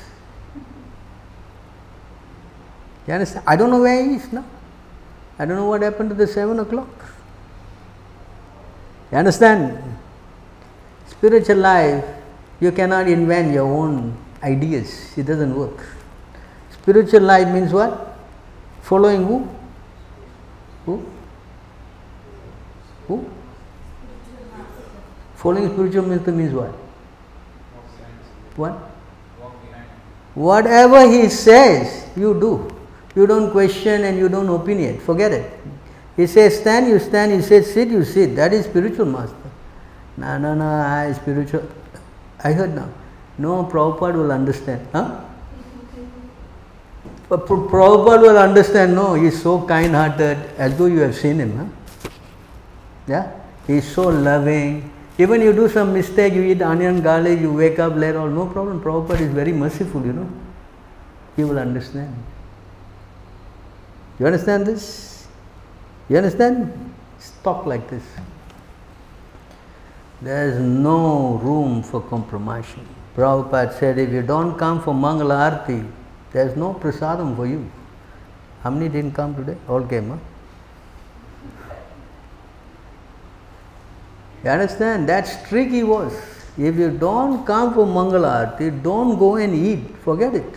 You understand? I don't know where he is now. I don't know what happened to the 7 o'clock. You understand? Spiritual life, you cannot invent your own ideas, it doesn't work. Spiritual life means what? Following who? Who? Who? Following spiritual master means what? What? Whatever he says, you do. You don't question and you don't opinion. Forget it. He says stand, you stand. He says sit, you sit. That is spiritual master. No, no, no, I spiritual. I heard now. No, Prabhupada will understand. Huh? But Pra- Prabhupada will understand. No, he is so kind hearted, as though you have seen him. Huh? Yeah? He is so loving. Even you do some mistake, you eat onion, garlic, you wake up late, all no problem. Prabhupada is very merciful, you know. He will understand. You understand this? You understand? Talk like this. There is no room for compromise. Prabhupada said, if you don't come for Mangala Arti, there is no prasadam for you. How many didn't come today? All came, huh? You understand? That strict he was. If you don't come for Mangala Arti, don't go and eat. Forget it.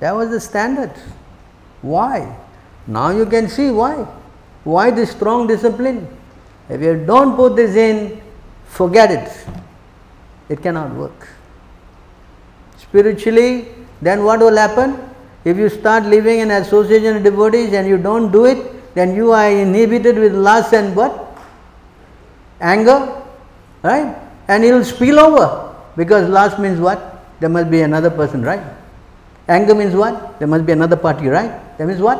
That was the standard. Why? Now you can see why. Why this strong discipline? If you don't put this in, forget it. It cannot work. Spiritually, then what will happen? If you start living in association of devotees and you don't do it, then you are inhibited with lust and what? Anger, right? And it will spill over because lust means what? There must be another person, right? Anger means what? There must be another party, right? That means what?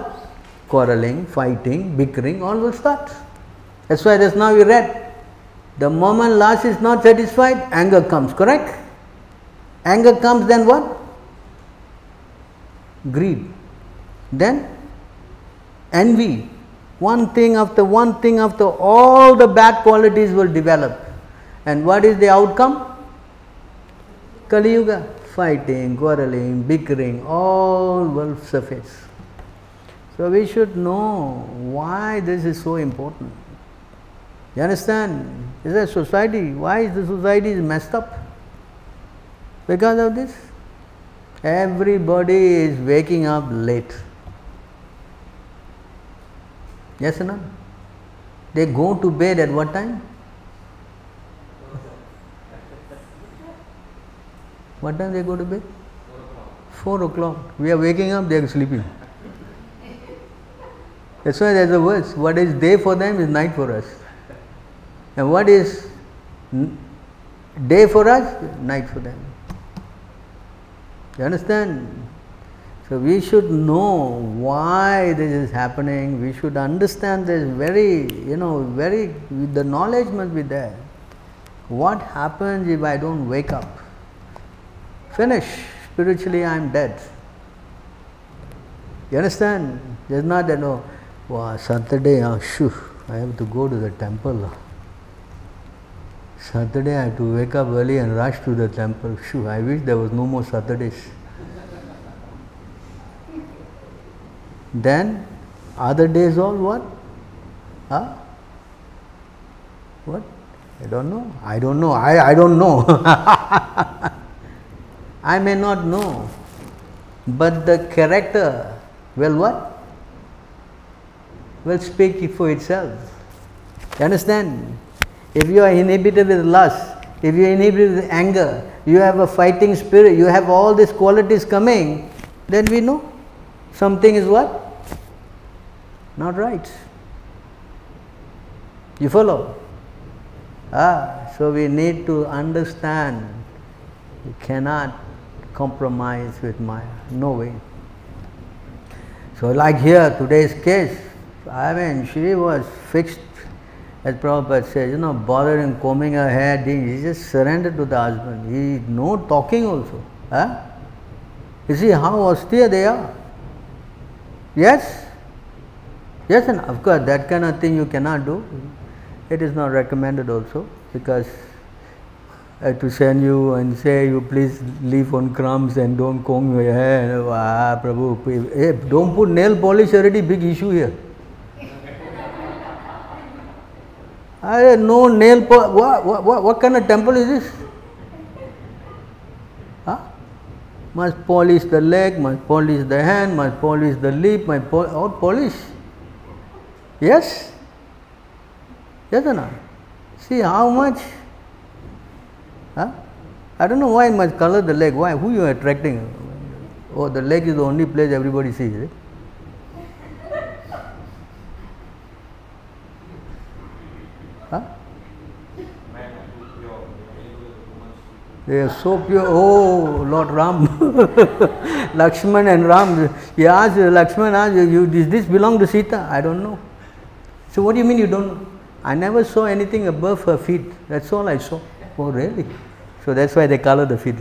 Quarreling, fighting, bickering, all will start. That's why just now we read. The moment lust is not satisfied, anger comes, correct? Anger comes, then what? Greed. Then envy. One thing after one thing after all the bad qualities will develop. And what is the outcome? Kali Yuga. Fighting, quarreling, bickering, all will surface. So we should know why this is so important. You understand? Is a society. Why is the society is messed up? Because of this. Everybody is waking up late. Yes or no? They go to bed at what time? What time they go to bed? Four o'clock. We are waking up, they are sleeping. That's why there's a verse. What is day for them is night for us. And what is day for us? Night for them. You understand? So we should know why this is happening. We should understand this very, you know, very, the knowledge must be there. What happens if I don't wake up? Finish. Spiritually, I am dead. You understand? There's not that, oh, wow, Saturday, oh, shoo, I have to go to the temple. Saturday, I have to wake up early and rush to the temple. Shoo, I wish there was no more Saturdays. Then, other days all what? Huh? What? I don't know. I don't know. I, I don't know. I may not know. But the character will what? Will speak for itself. You understand? If you are inhibited with lust, if you are inhibited with anger, you have a fighting spirit, you have all these qualities coming, then we know something is what? Not right. You follow? Ah, so we need to understand you cannot compromise with Maya. No way. So, like here, today's case, I mean, she was fixed, as Prabhupada says, you know, bothering combing her hair, he just surrendered to the husband. He no talking also. Huh? You see how austere they are. Yes? Yes, and of course, that kind of thing you cannot do. It is not recommended also because uh, to send you and say you please leave on crumbs and don't comb your hair. Ah, Prabhu, hey, don't put nail polish already big issue here. I no nail polish. What, what, what, what kind of temple is this? Huh? Must polish the leg, must polish the hand, must polish the lip, must all polish. Yes? Yes or not? See how much? Huh? I don't know why must color the leg. Why? Who you are attracting? Oh, the leg is the only place everybody sees. Eh? They are so pure. Oh, Lord Ram, Lakshman and Ram. He asked Lakshman, asked, you, does this belong to Sita? I don't know. So what do you mean you don't? I never saw anything above her feet. That's all I saw. Oh, really? So that's why they color the feet.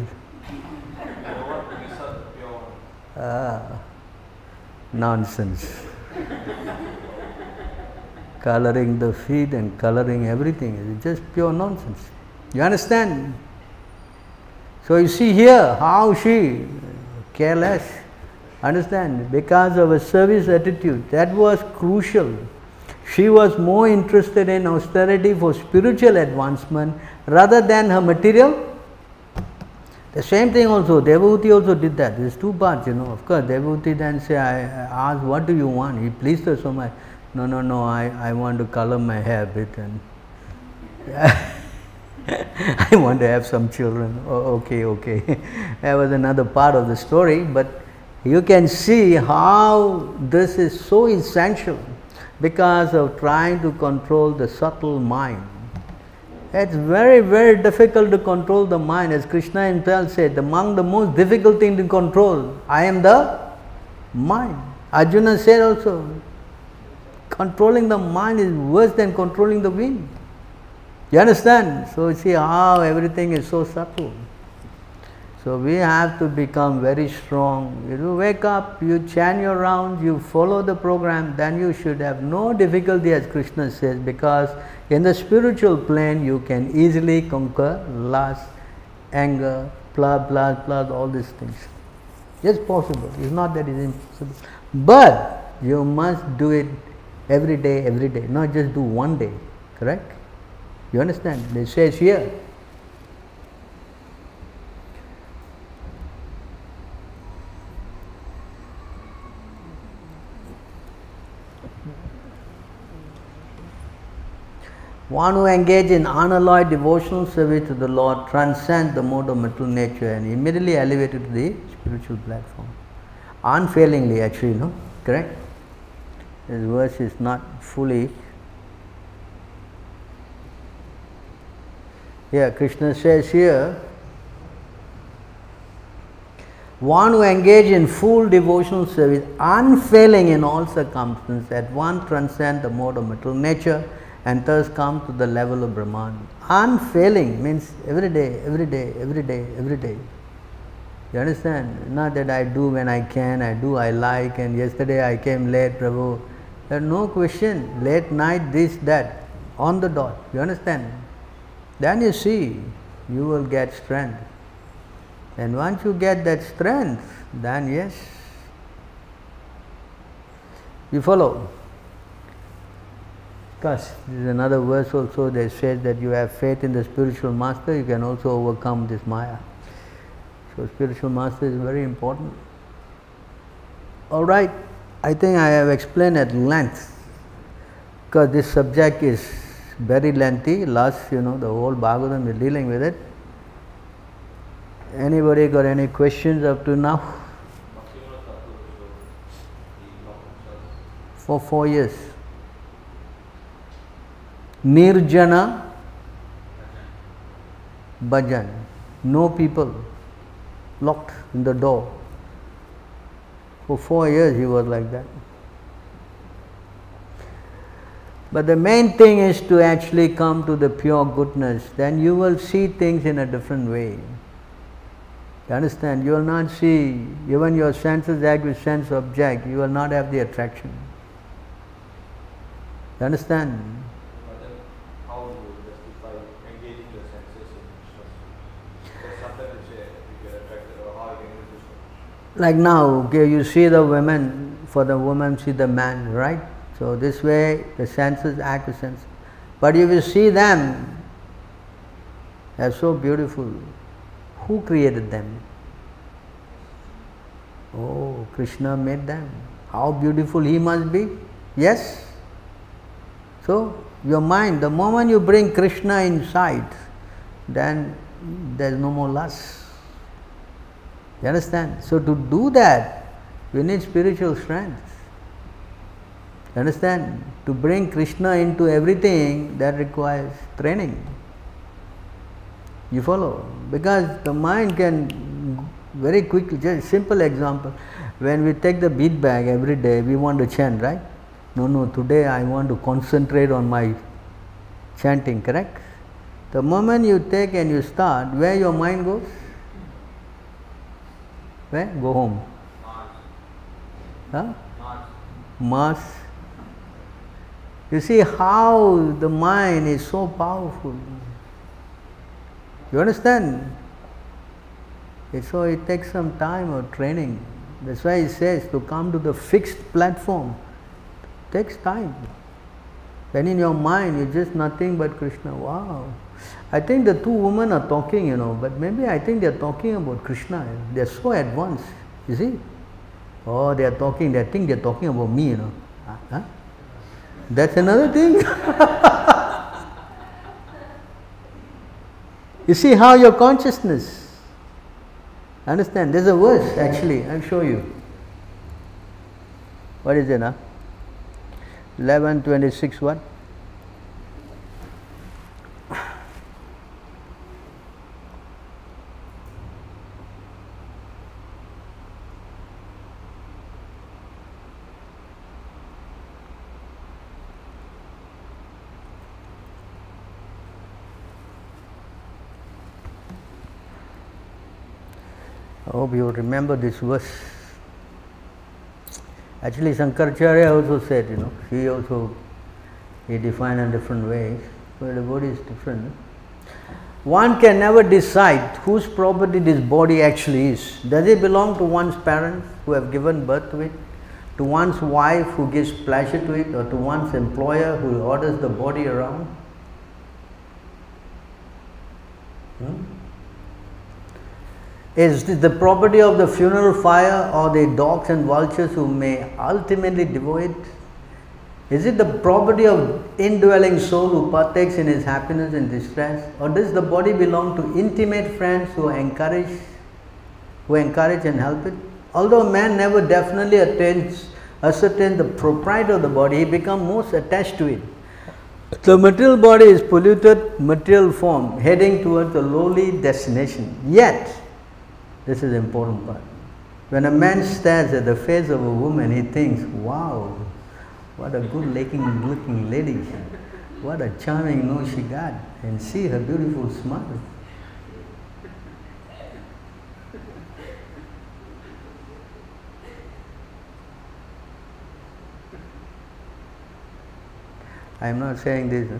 Ah, nonsense. coloring the feet and coloring everything is just pure nonsense. You understand? So you see here how she careless. Understand? Because of a service attitude, that was crucial. She was more interested in austerity for spiritual advancement rather than her material. The same thing also, Devahuti also did that. There's two parts, you know. Of course, Devahuti then say, I asked, what do you want? He pleased her so much. No, no, no, I, I want to color my hair a bit and I want to have some children. Oh, okay, okay. that was another part of the story, but you can see how this is so essential because of trying to control the subtle mind. It's very, very difficult to control the mind. As Krishna himself said, among the most difficult thing to control, I am the mind. Arjuna said also, controlling the mind is worse than controlling the wind. You understand? So you see how everything is so subtle. So we have to become very strong. You wake up, you chant your rounds, you follow the program, then you should have no difficulty as Krishna says because in the spiritual plane you can easily conquer lust, anger, blah, blah, blah, all these things. It's possible. It's not that it's impossible. But you must do it every day, every day, not just do one day. Correct? You understand? It says here. One who engages in unalloyed devotional service to the Lord transcends the mode of material nature and immediately elevated to the spiritual platform. Unfailingly, actually, no? Correct? This verse is not fully. Yeah, Krishna says here, one who engages in full devotional service, unfailing in all circumstances, at once transcend the mode of material nature and thus come to the level of Brahman. Unfailing means every day, every day, every day, every day. You understand? Not that I do when I can, I do I like, and yesterday I came late, Prabhu. There's no question. Late night, this, that, on the dot. You understand? Then you see, you will get strength. And once you get that strength, then yes, you follow. Because there is another verse also that says that you have faith in the spiritual master, you can also overcome this Maya. So, spiritual master is very important. All right, I think I have explained at length because this subject is very lengthy. Last, you know, the whole Bhagavatam is dealing with it. Anybody got any questions up to now? For four years. Nirjana Bhajan. No people. Locked in the door. For four years he was like that. But the main thing is to actually come to the pure goodness. Then you will see things in a different way. You understand? You will not see, even your senses act with sense object, you will not have the attraction. You understand? But then how do you justify engaging the senses in Krishna's Because sometimes you say you get attracted or how you can use this Like now, okay, you see the women, for the woman see the man, right? So this way the senses act with sense. But if you see them, they are so beautiful. Who created them? Oh, Krishna made them. How beautiful he must be? Yes? So, your mind, the moment you bring Krishna inside, then there is no more lust. You understand? So, to do that, we need spiritual strength. You understand? To bring Krishna into everything, that requires training. You follow? Because the mind can very quickly, just simple example. When we take the bead bag every day, we want to chant, right? No, no, today I want to concentrate on my chanting, correct? The moment you take and you start, where your mind goes? Where? Go home. Mars. Huh? Mars. Mars. You see how the mind is so powerful. You understand? So it takes some time or training. That's why he says to come to the fixed platform takes time. Then in your mind you're just nothing but Krishna. Wow. I think the two women are talking, you know, but maybe I think they're talking about Krishna. They're so advanced. You see? Oh, they're talking, they think they're talking about me, you know. Huh? That's another thing. you see how your consciousness. Understand? There's a verse actually, I'll show you. What is it now? 1126 what? Hope you remember this verse. Actually, Shankaracharya also said, you know, he also he defined in different ways, but the body is different. One can never decide whose property this body actually is. Does it belong to one's parents who have given birth to it, to one's wife who gives pleasure to it, or to one's employer who orders the body around? Hmm? Is the property of the funeral fire or the dogs and vultures who may ultimately devour it? Is it the property of indwelling soul who partakes in his happiness and distress? Or does the body belong to intimate friends who encourage who encourage and help it? Although man never definitely attains ascertain the proprietor of the body, he becomes most attached to it. The material body is polluted material form, heading towards a lowly destination. Yet this is the important part. When a man stares at the face of a woman, he thinks, wow, what a good looking, looking lady. What a charming nose she got. And see her beautiful smile. I am not saying this.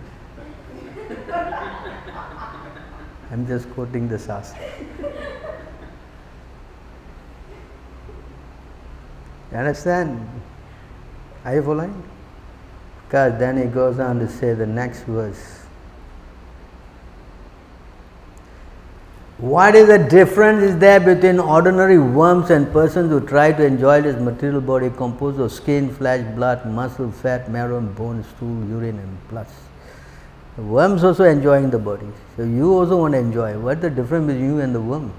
I am just quoting the Shastra. You understand? Are you following? Because then he goes on to say the next verse. What is the difference is there between ordinary worms and persons who try to enjoy this material body composed of skin, flesh, blood, muscle, fat, marrow, bone, stool, urine, and pus? The worms also enjoying the body. So you also want to enjoy. What's the difference between you and the worm?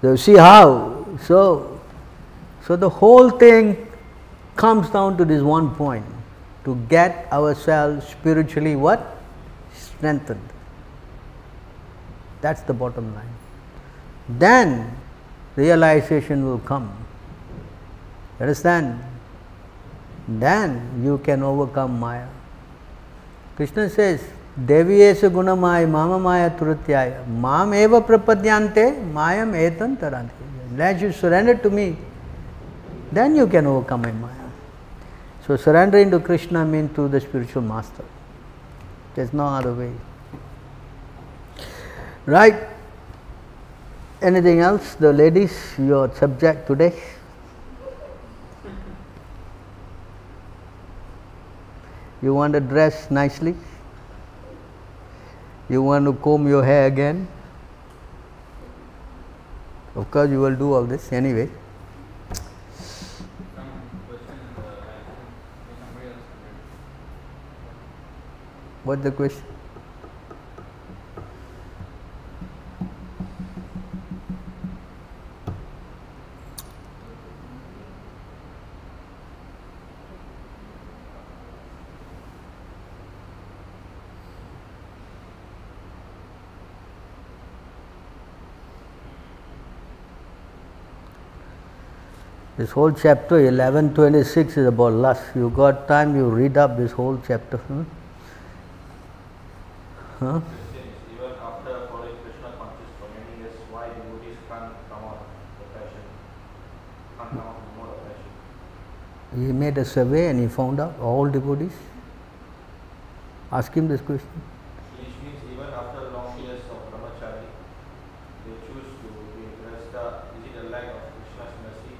So see how? So so the whole thing comes down to this one point to get ourselves spiritually what? Strengthened. That's the bottom line. Then realization will come. Understand? Then you can overcome Maya. Krishna says, Deviyesa gunamaya mama maya turatyaya mam eva prapadyante mayam etan taranti. As you surrender to me, then you can overcome my Maya. So surrendering to Krishna means to the spiritual master. There's no other way. Right? Anything else? The ladies, your subject today? You want to dress nicely? You want to comb your hair again? Of course, you will do all this anyway. Some question in the live stream, may somebody else comment. What's the question? This whole chapter 1126 is about lust. You got time, you read up this whole chapter. Hmm? Huh? Question is, even after following Krishna conscious for many years, why devotees can't come out of the passion? Can't come out of more of passion? He made a survey and he found out all devotees. Ask him this question. Which means even after long years of they choose to be grahastha. Is it a lack of Krishna's mercy?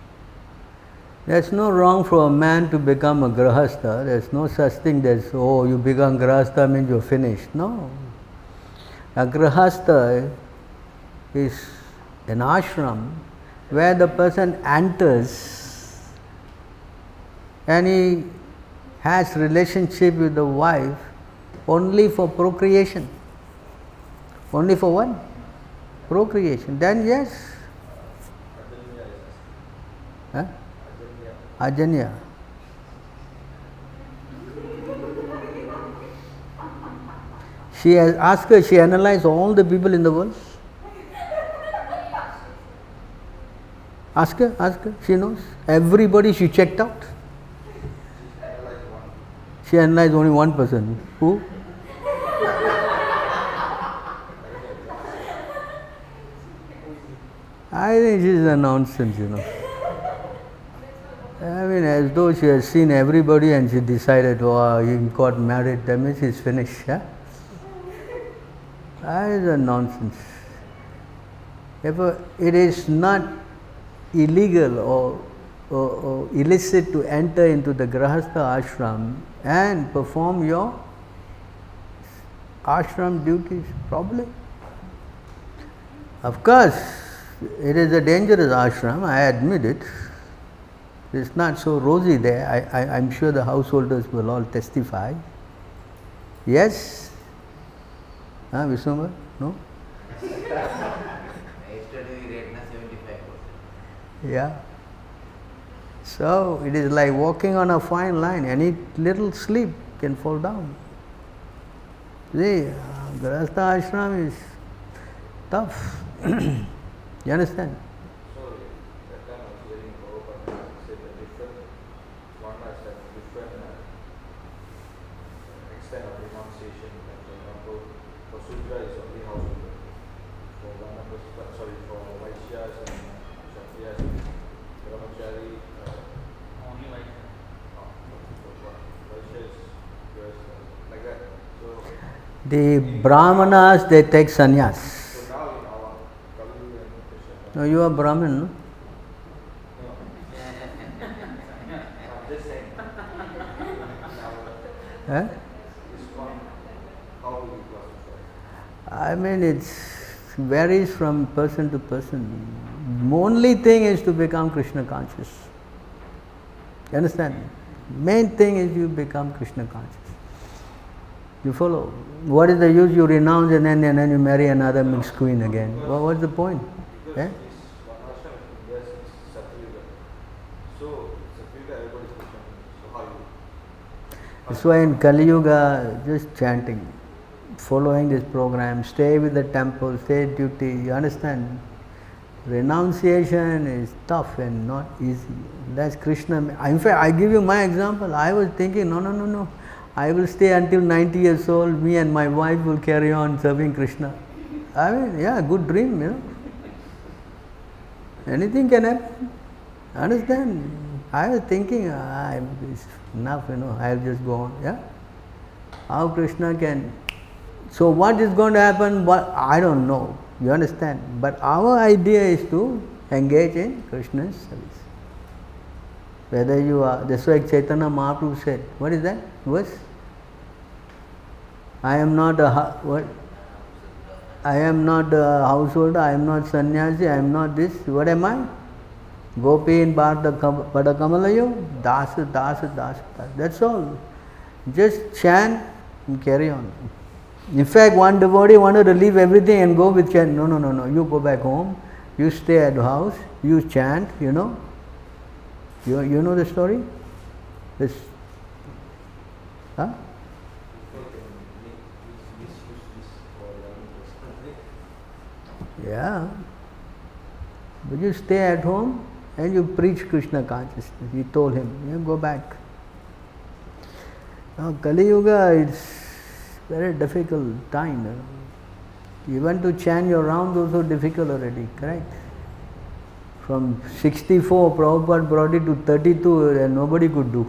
There's no wrong for a man to become a grahastha. There's no such thing as, oh, you become grahastha means you're finished. No. A grahastha is an ashram where the person enters and he has relationship with the wife only for procreation. Only for what? Procreation. Then yes. Huh? Ajanya. She has asked her, she analyzed all the people in the world. Ask her, ask her, she knows. Everybody she checked out. She analyzed only one person. Who? I think she's a nonsense, you know. I mean, as though she has seen everybody and she decided, oh, he got married, that means he's finished. Yeah? That is a nonsense. Therefore, it is not illegal or, or, or illicit to enter into the Grahastha ashram and perform your ashram duties properly. Of course, it is a dangerous ashram, I admit it. It's not so rosy there. I, I, I'm sure the householders will all testify. Yes? Huh, Viswambar? No? Yesterday we read na 75%. Yeah. So it is like walking on a fine line. Any little slip can fall down. See, Grahastha ashram is tough. you understand? So that time I was hearing Prabhupada say the different one has a different uh, extent of renunciation. Like for example, for Sudra is only householder. For Varnamas, uh, sorry, for Vaishyas and Kshatriyas, Brahmachari, uh, Only white. uh, for Vaishyas, yes, uh, like that. So, The Brahmanas they take sannyas. so now in our Kali and Krishna, No, you are Brahmin, no? no, I'm just saying. In our Eh? This one, how do we classify? I mean, it varies from person to person. Only thing is to become Krishna conscious. You understand? Main thing is you become Krishna conscious. You follow? What is the use you renounce and then, and then you marry another mixed queen again? Well, what's the point? Eh? this one ashram in India is Satyuga. So Satyuga everybody is Krishna. So how you? That's why in Kali Yuga, just chanting, following this program, stay with the temple, stay duty, you understand? Renunciation is tough and not easy. That's Krishna. In fact, I give you my example. I was thinking, no, no, no, no. I will stay until 90 years old. Me and my wife will carry on serving Krishna. I mean, yeah, good dream, you know. Anything can happen. Understand? I was thinking, ah, it's enough, you know, I'll just go on. Yeah? How Krishna can. So, what is going to happen? What I don't know. You understand? But our idea is to engage in Krishna's service. Whether you are, that's why Chaitanya Mahaprabhu said, what is that verse? I am not a what? I am not a householder, I am not sannyasi, I am not this. What am I? Gopi in Padakamalayo, Dasa, Dasa, Dasa, Dasa. That's all. Just chant and carry on. In fact, one devotee wanted to leave everything and go with chant. No, no, no, no. You go back home. You stay at the house. You chant. You know. You you know the story. This. Huh? Yeah. But you stay at home and you preach Krishna consciousness. He told him, go back. Now Kali Yuga is very difficult time. Even to chant your rounds also difficult already, correct? From 64, Prabhupada brought it to 32 and nobody could do.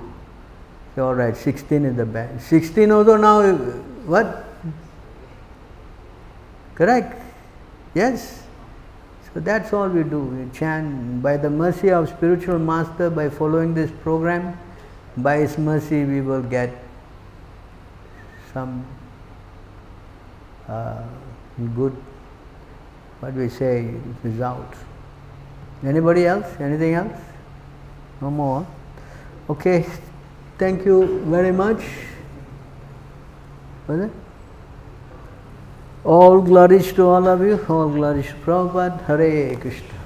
So, all right, 16 is the best. 16 also now, what? Correct? Yes? So that's all we do. We chant by the mercy of spiritual master, by following this program, by his mercy we will get some uh, good, what we say, result. Anybody else? Anything else? No more? Okay, thank you very much. Was it? All glories to all of you, all glories to Prabhupada, Hare Krishna.